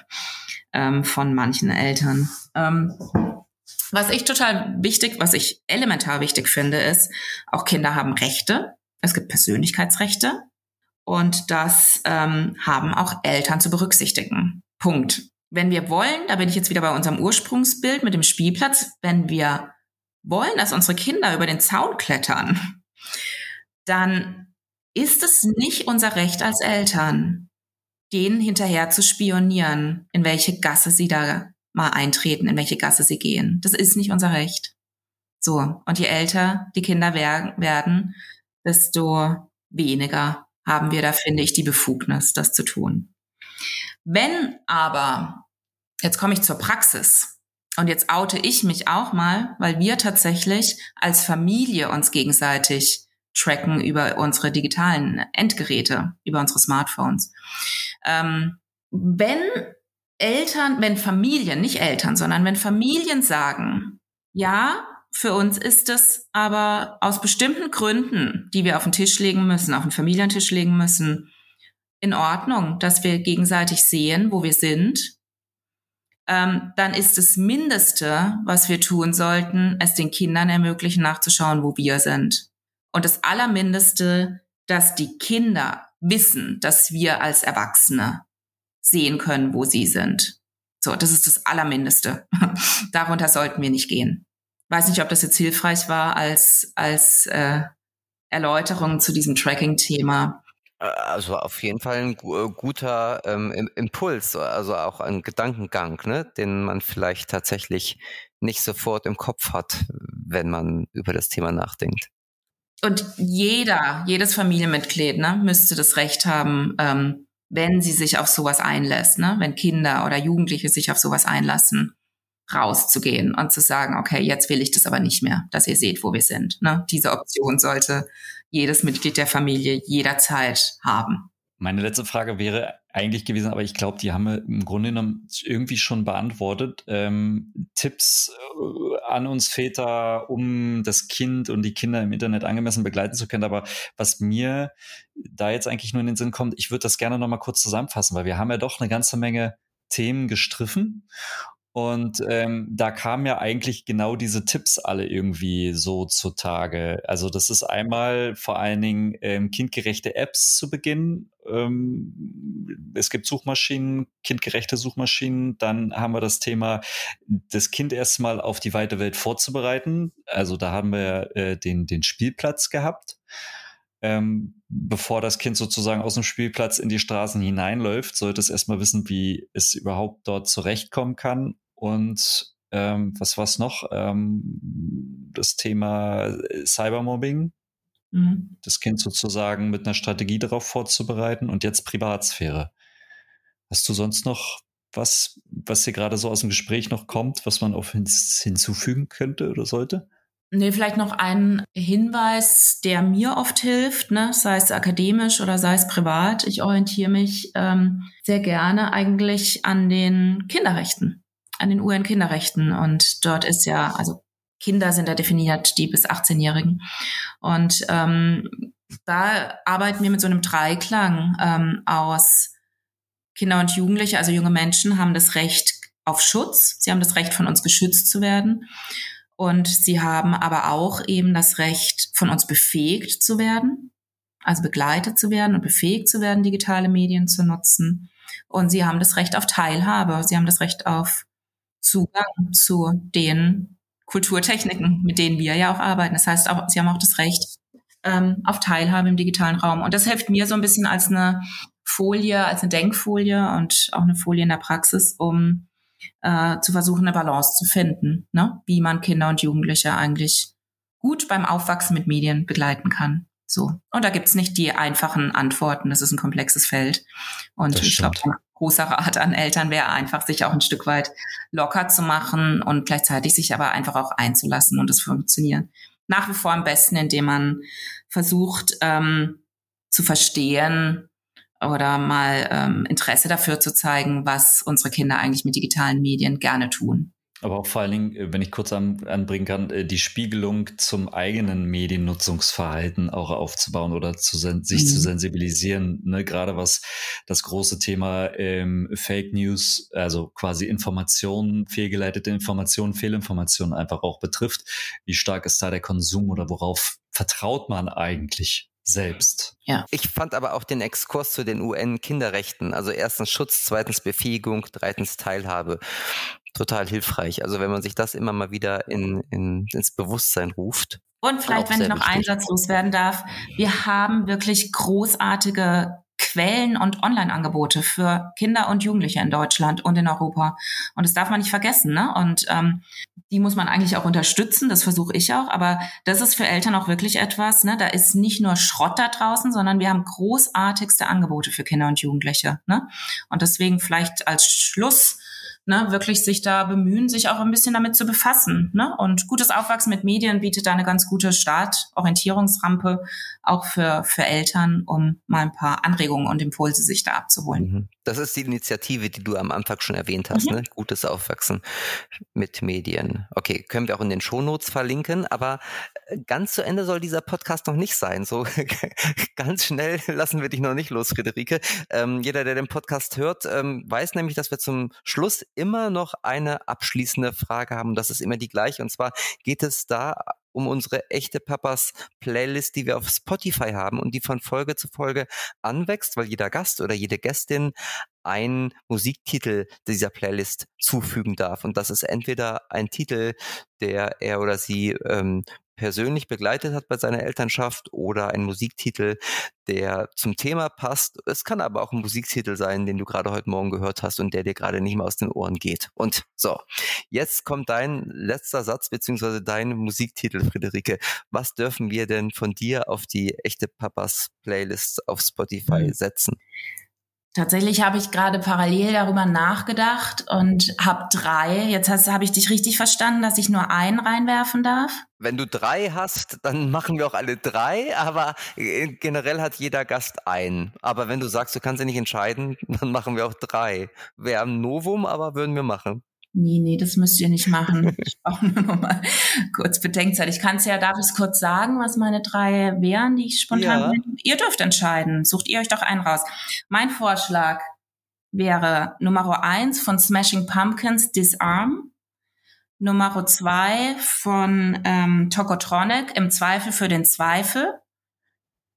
ähm, von manchen Eltern. Ähm, was ich total wichtig, was ich elementar wichtig finde, ist, auch Kinder haben Rechte. Es gibt Persönlichkeitsrechte. Und das ähm, haben auch Eltern zu berücksichtigen. Punkt wenn wir wollen, da bin ich jetzt wieder bei unserem Ursprungsbild mit dem Spielplatz, wenn wir wollen, dass unsere Kinder über den Zaun klettern, dann ist es nicht unser Recht als Eltern, denen hinterher zu spionieren, in welche Gasse sie da mal eintreten, in welche Gasse sie gehen. Das ist nicht unser Recht. So, und je älter die Kinder werden, desto weniger haben wir da, finde ich, die Befugnis, das zu tun. Wenn aber Jetzt komme ich zur Praxis. Und jetzt oute ich mich auch mal, weil wir tatsächlich als Familie uns gegenseitig tracken über unsere digitalen Endgeräte, über unsere Smartphones. Ähm, wenn Eltern, wenn Familien, nicht Eltern, sondern wenn Familien sagen, ja, für uns ist es aber aus bestimmten Gründen, die wir auf den Tisch legen müssen, auf den Familientisch legen müssen, in Ordnung, dass wir gegenseitig sehen, wo wir sind ähm, dann ist das Mindeste, was wir tun sollten, es den Kindern ermöglichen, nachzuschauen, wo wir sind. Und das Allermindeste, dass die Kinder wissen, dass wir als Erwachsene sehen können, wo sie sind. So, das ist das Allermindeste. Darunter sollten wir nicht gehen. Weiß nicht, ob das jetzt hilfreich war als, als äh, Erläuterung zu diesem Tracking-Thema. Also auf jeden Fall ein äh, guter ähm, Impuls, also auch ein Gedankengang, ne, den man vielleicht tatsächlich nicht sofort im Kopf hat, wenn man über das Thema nachdenkt. Und jeder, jedes Familienmitglied, ne, müsste das Recht haben, ähm, wenn sie sich auf sowas einlässt, ne, wenn Kinder oder Jugendliche sich auf sowas einlassen, rauszugehen und zu sagen, okay, jetzt will ich das aber nicht mehr, dass ihr seht, wo wir sind. Ne? Diese Option sollte jedes Mitglied der Familie jederzeit haben. Meine letzte Frage wäre eigentlich gewesen, aber ich glaube, die haben wir im Grunde genommen irgendwie schon beantwortet. Ähm, Tipps äh, an uns Väter, um das Kind und die Kinder im Internet angemessen begleiten zu können. Aber was mir da jetzt eigentlich nur in den Sinn kommt, ich würde das gerne nochmal kurz zusammenfassen, weil wir haben ja doch eine ganze Menge Themen gestriffen. Und ähm, da kamen ja eigentlich genau diese Tipps alle irgendwie so zutage. Also das ist einmal vor allen Dingen ähm, kindgerechte Apps zu Beginn. Ähm, es gibt Suchmaschinen, kindgerechte Suchmaschinen. Dann haben wir das Thema, das Kind erstmal auf die weite Welt vorzubereiten. Also da haben wir äh, den, den Spielplatz gehabt ähm, bevor das Kind sozusagen aus dem Spielplatz in die Straßen hineinläuft, sollte es erstmal wissen, wie es überhaupt dort zurechtkommen kann. Und ähm, was war's noch? Ähm, das Thema Cybermobbing. Mhm. Das Kind sozusagen mit einer Strategie darauf vorzubereiten und jetzt Privatsphäre. Hast du sonst noch was, was hier gerade so aus dem Gespräch noch kommt, was man auf hinzufügen könnte oder sollte? Nee, vielleicht noch ein Hinweis, der mir oft hilft, ne? sei es akademisch oder sei es privat. Ich orientiere mich ähm, sehr gerne eigentlich an den Kinderrechten, an den UN-Kinderrechten. Und dort ist ja, also Kinder sind da definiert, die bis 18-Jährigen. Und ähm, da arbeiten wir mit so einem Dreiklang ähm, aus Kinder und Jugendliche, also junge Menschen haben das Recht auf Schutz. Sie haben das Recht, von uns geschützt zu werden. Und sie haben aber auch eben das Recht, von uns befähigt zu werden, also begleitet zu werden und befähigt zu werden, digitale Medien zu nutzen. Und sie haben das Recht auf Teilhabe. Sie haben das Recht auf Zugang zu den Kulturtechniken, mit denen wir ja auch arbeiten. Das heißt, auch, sie haben auch das Recht ähm, auf Teilhabe im digitalen Raum. Und das hilft mir so ein bisschen als eine Folie, als eine Denkfolie und auch eine Folie in der Praxis, um äh, zu versuchen, eine Balance zu finden, ne? wie man Kinder und Jugendliche eigentlich gut beim Aufwachsen mit Medien begleiten kann. So. Und da gibt's nicht die einfachen Antworten. Das ist ein komplexes Feld. Und ich glaube, großer Rat an Eltern wäre einfach, sich auch ein Stück weit locker zu machen und gleichzeitig sich aber einfach auch einzulassen und es funktioniert. Nach wie vor am besten, indem man versucht ähm, zu verstehen, oder mal ähm, Interesse dafür zu zeigen, was unsere Kinder eigentlich mit digitalen Medien gerne tun. Aber auch vor allen Dingen, äh, wenn ich kurz an, anbringen kann, äh, die Spiegelung zum eigenen Mediennutzungsverhalten auch aufzubauen oder zu sich mhm. zu sensibilisieren. Ne? Gerade was das große Thema ähm, Fake News, also quasi Informationen, fehlgeleitete Informationen, Fehlinformationen einfach auch betrifft. Wie stark ist da der Konsum oder worauf vertraut man eigentlich? selbst. Ja. Ich fand aber auch den Exkurs zu den UN-Kinderrechten, also erstens Schutz, zweitens Befähigung, drittens Teilhabe, total hilfreich. Also wenn man sich das immer mal wieder in, in, ins Bewusstsein ruft. Und vielleicht, wenn ich noch einsatzlos werden darf, wir haben wirklich großartige Quellen und Online-Angebote für Kinder und Jugendliche in Deutschland und in Europa. Und das darf man nicht vergessen. Ne? Und ähm, die muss man eigentlich auch unterstützen. Das versuche ich auch. Aber das ist für Eltern auch wirklich etwas. Ne? Da ist nicht nur Schrott da draußen, sondern wir haben großartigste Angebote für Kinder und Jugendliche. Ne? Und deswegen vielleicht als Schluss ne, wirklich sich da bemühen, sich auch ein bisschen damit zu befassen. Ne? Und gutes Aufwachsen mit Medien bietet da eine ganz gute Startorientierungsrampe auch für, für Eltern, um mal ein paar Anregungen und Impulse sich da abzuholen. Mhm. Das ist die Initiative, die du am Anfang schon erwähnt hast, mhm. ne? Gutes Aufwachsen mit Medien. Okay, können wir auch in den Shownotes verlinken, aber äh, ganz zu Ende soll dieser Podcast noch nicht sein. So ganz schnell lassen wir dich noch nicht los, Friederike. Ähm, jeder, der den Podcast hört, ähm, weiß nämlich, dass wir zum Schluss immer noch eine abschließende Frage haben. Das ist immer die gleiche. Und zwar geht es da um unsere echte Papas Playlist, die wir auf Spotify haben und die von Folge zu Folge anwächst, weil jeder Gast oder jede Gästin einen Musiktitel dieser Playlist zufügen darf. Und das ist entweder ein Titel, der er oder sie ähm, persönlich begleitet hat bei seiner Elternschaft oder ein Musiktitel, der zum Thema passt. Es kann aber auch ein Musiktitel sein, den du gerade heute Morgen gehört hast und der dir gerade nicht mehr aus den Ohren geht. Und so, jetzt kommt dein letzter Satz beziehungsweise dein Musiktitel, Friederike. Was dürfen wir denn von dir auf die echte Papas Playlist auf Spotify mhm. Tatsächlich habe ich gerade parallel darüber nachgedacht und habe drei. Jetzt habe ich dich richtig verstanden, dass ich nur einen reinwerfen darf. Wenn du drei hast, dann machen wir auch alle drei, aber äh, generell hat jeder Gast einen. Aber wenn du sagst, du kannst ja nicht entscheiden, dann machen wir auch drei. Wäre ein Novum, aber würden wir machen. Nee, nee, das müsst ihr nicht machen. Ich brauche nur noch mal kurz Bedenkzeit. Ich kann es ja, darf ich es kurz sagen, was meine drei wären, die ich spontan. Ja. Ihr dürft entscheiden. Sucht ihr euch doch einen raus. Mein Vorschlag wäre Nummer eins von Smashing Pumpkins, Disarm. Nummer zwei von ähm, Tokotronic, im Zweifel für den Zweifel.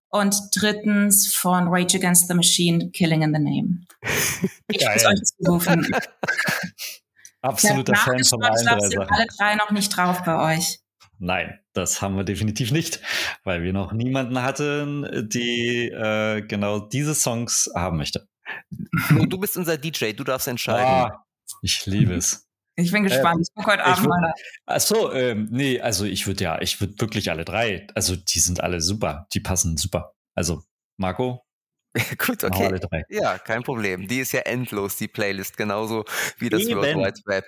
Und drittens von Rage Against the Machine, Killing in the Name. Ich muss euch zurufen. Absoluter Fan von allen drei Sachen. alle drei noch nicht drauf bei euch. Nein, das haben wir definitiv nicht, weil wir noch niemanden hatten, die äh, genau diese Songs haben möchte. Du bist unser DJ, du darfst entscheiden. Oh, ich liebe es. Ich bin gespannt. Äh, ich gucke heute Abend würd, mal. Ach so, ähm, nee, also ich würde ja, ich würde wirklich alle drei, also die sind alle super, die passen super. Also Marco, Gut, okay. Ja, kein Problem. Die ist ja endlos, die Playlist, genauso wie das Eben. World Wide Web.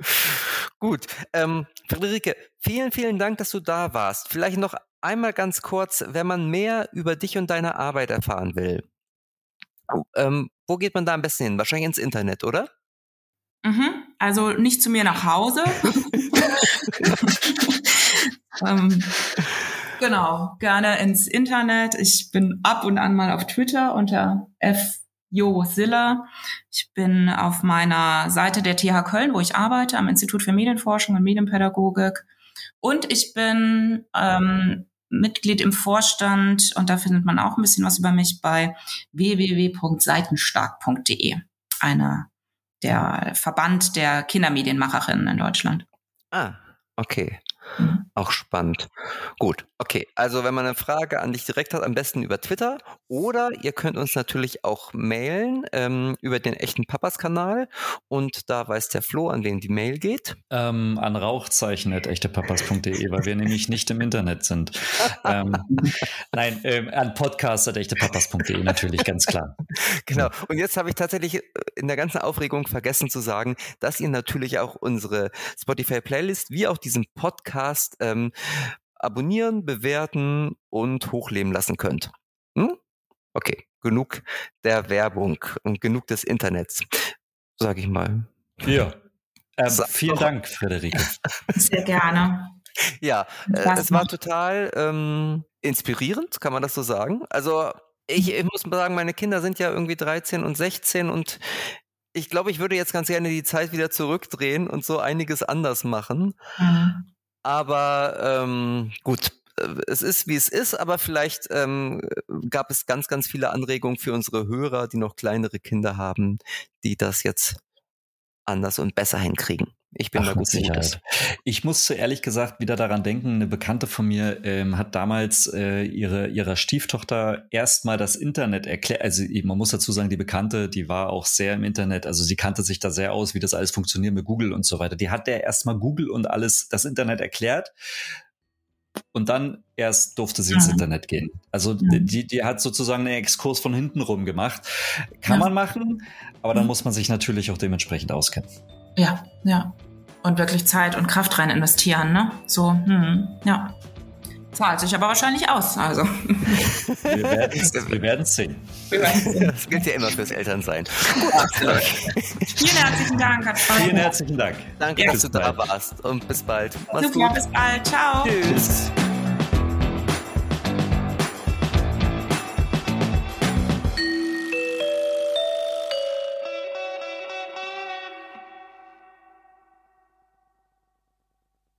Gut. Ähm, Friederike, vielen, vielen Dank, dass du da warst. Vielleicht noch einmal ganz kurz, wenn man mehr über dich und deine Arbeit erfahren will. Ähm, wo geht man da am besten hin? Wahrscheinlich ins Internet, oder? Mhm. Also nicht zu mir nach Hause. ähm, Genau, gerne ins Internet. Ich bin ab und an mal auf Twitter unter F. Jo Siller. Ich bin auf meiner Seite der TH Köln, wo ich arbeite, am Institut für Medienforschung und Medienpädagogik. Und ich bin ähm, Mitglied im Vorstand und da findet man auch ein bisschen was über mich bei www.seitenstark.de, einer der Verband der Kindermedienmacherinnen in Deutschland. Ah, okay. Mhm. Auch spannend. Gut, okay. Also wenn man eine Frage an dich direkt hat, am besten über Twitter oder ihr könnt uns natürlich auch mailen ähm, über den echten Papas-Kanal und da weiß der Flo, an wen die Mail geht. Ähm, an rauchzeichen.echtepapas.de, weil wir nämlich nicht im Internet sind. ähm, nein, ähm, an podcast.echtepapas.de natürlich, ganz klar. Genau. Und jetzt habe ich tatsächlich äh, in der ganzen Aufregung vergessen zu sagen, dass ihr natürlich auch unsere Spotify-Playlist wie auch diesen Podcast ähm, abonnieren, bewerten und hochleben lassen könnt. Hm? Okay, genug der Werbung und genug des Internets, sage ich mal. Ja. Ähm, vielen Dank, Frederike. Sehr gerne. Ja, äh, es war total ähm, inspirierend, kann man das so sagen. Also ich, ich muss sagen, meine Kinder sind ja irgendwie 13 und 16 und ich glaube, ich würde jetzt ganz gerne die Zeit wieder zurückdrehen und so einiges anders machen. Mhm. Aber ähm, gut, äh, es ist, wie es ist, aber vielleicht ähm, gab es ganz, ganz viele Anregungen für unsere Hörer, die noch kleinere Kinder haben, die das jetzt anders und besser hinkriegen. Ich bin Ach, da gut sicher. Ich musste ehrlich gesagt wieder daran denken, eine Bekannte von mir ähm, hat damals äh, ihre, ihrer Stieftochter erstmal das Internet erklärt. Also man muss dazu sagen, die Bekannte, die war auch sehr im Internet, also sie kannte sich da sehr aus, wie das alles funktioniert mit Google und so weiter. Die hat der erstmal Google und alles, das Internet erklärt. Und dann erst durfte sie ins mhm. Internet gehen. Also mhm. die, die hat sozusagen einen Exkurs von hinten rum gemacht. Kann ja. man machen, aber dann muss man sich natürlich auch dementsprechend auskennen. Ja, ja. Und wirklich Zeit und Kraft rein investieren, ne? So, hm, ja. Zahlt sich aber wahrscheinlich aus, also. Wir werden es sehen. Das gilt ja immer fürs Elternsein. Gut, absolut. Vielen herzlichen Dank, hat Vielen herzlichen Dank. Danke, ja. dass du da warst und bis bald. Mach's Super, gut. bis bald. Ciao. Tschüss.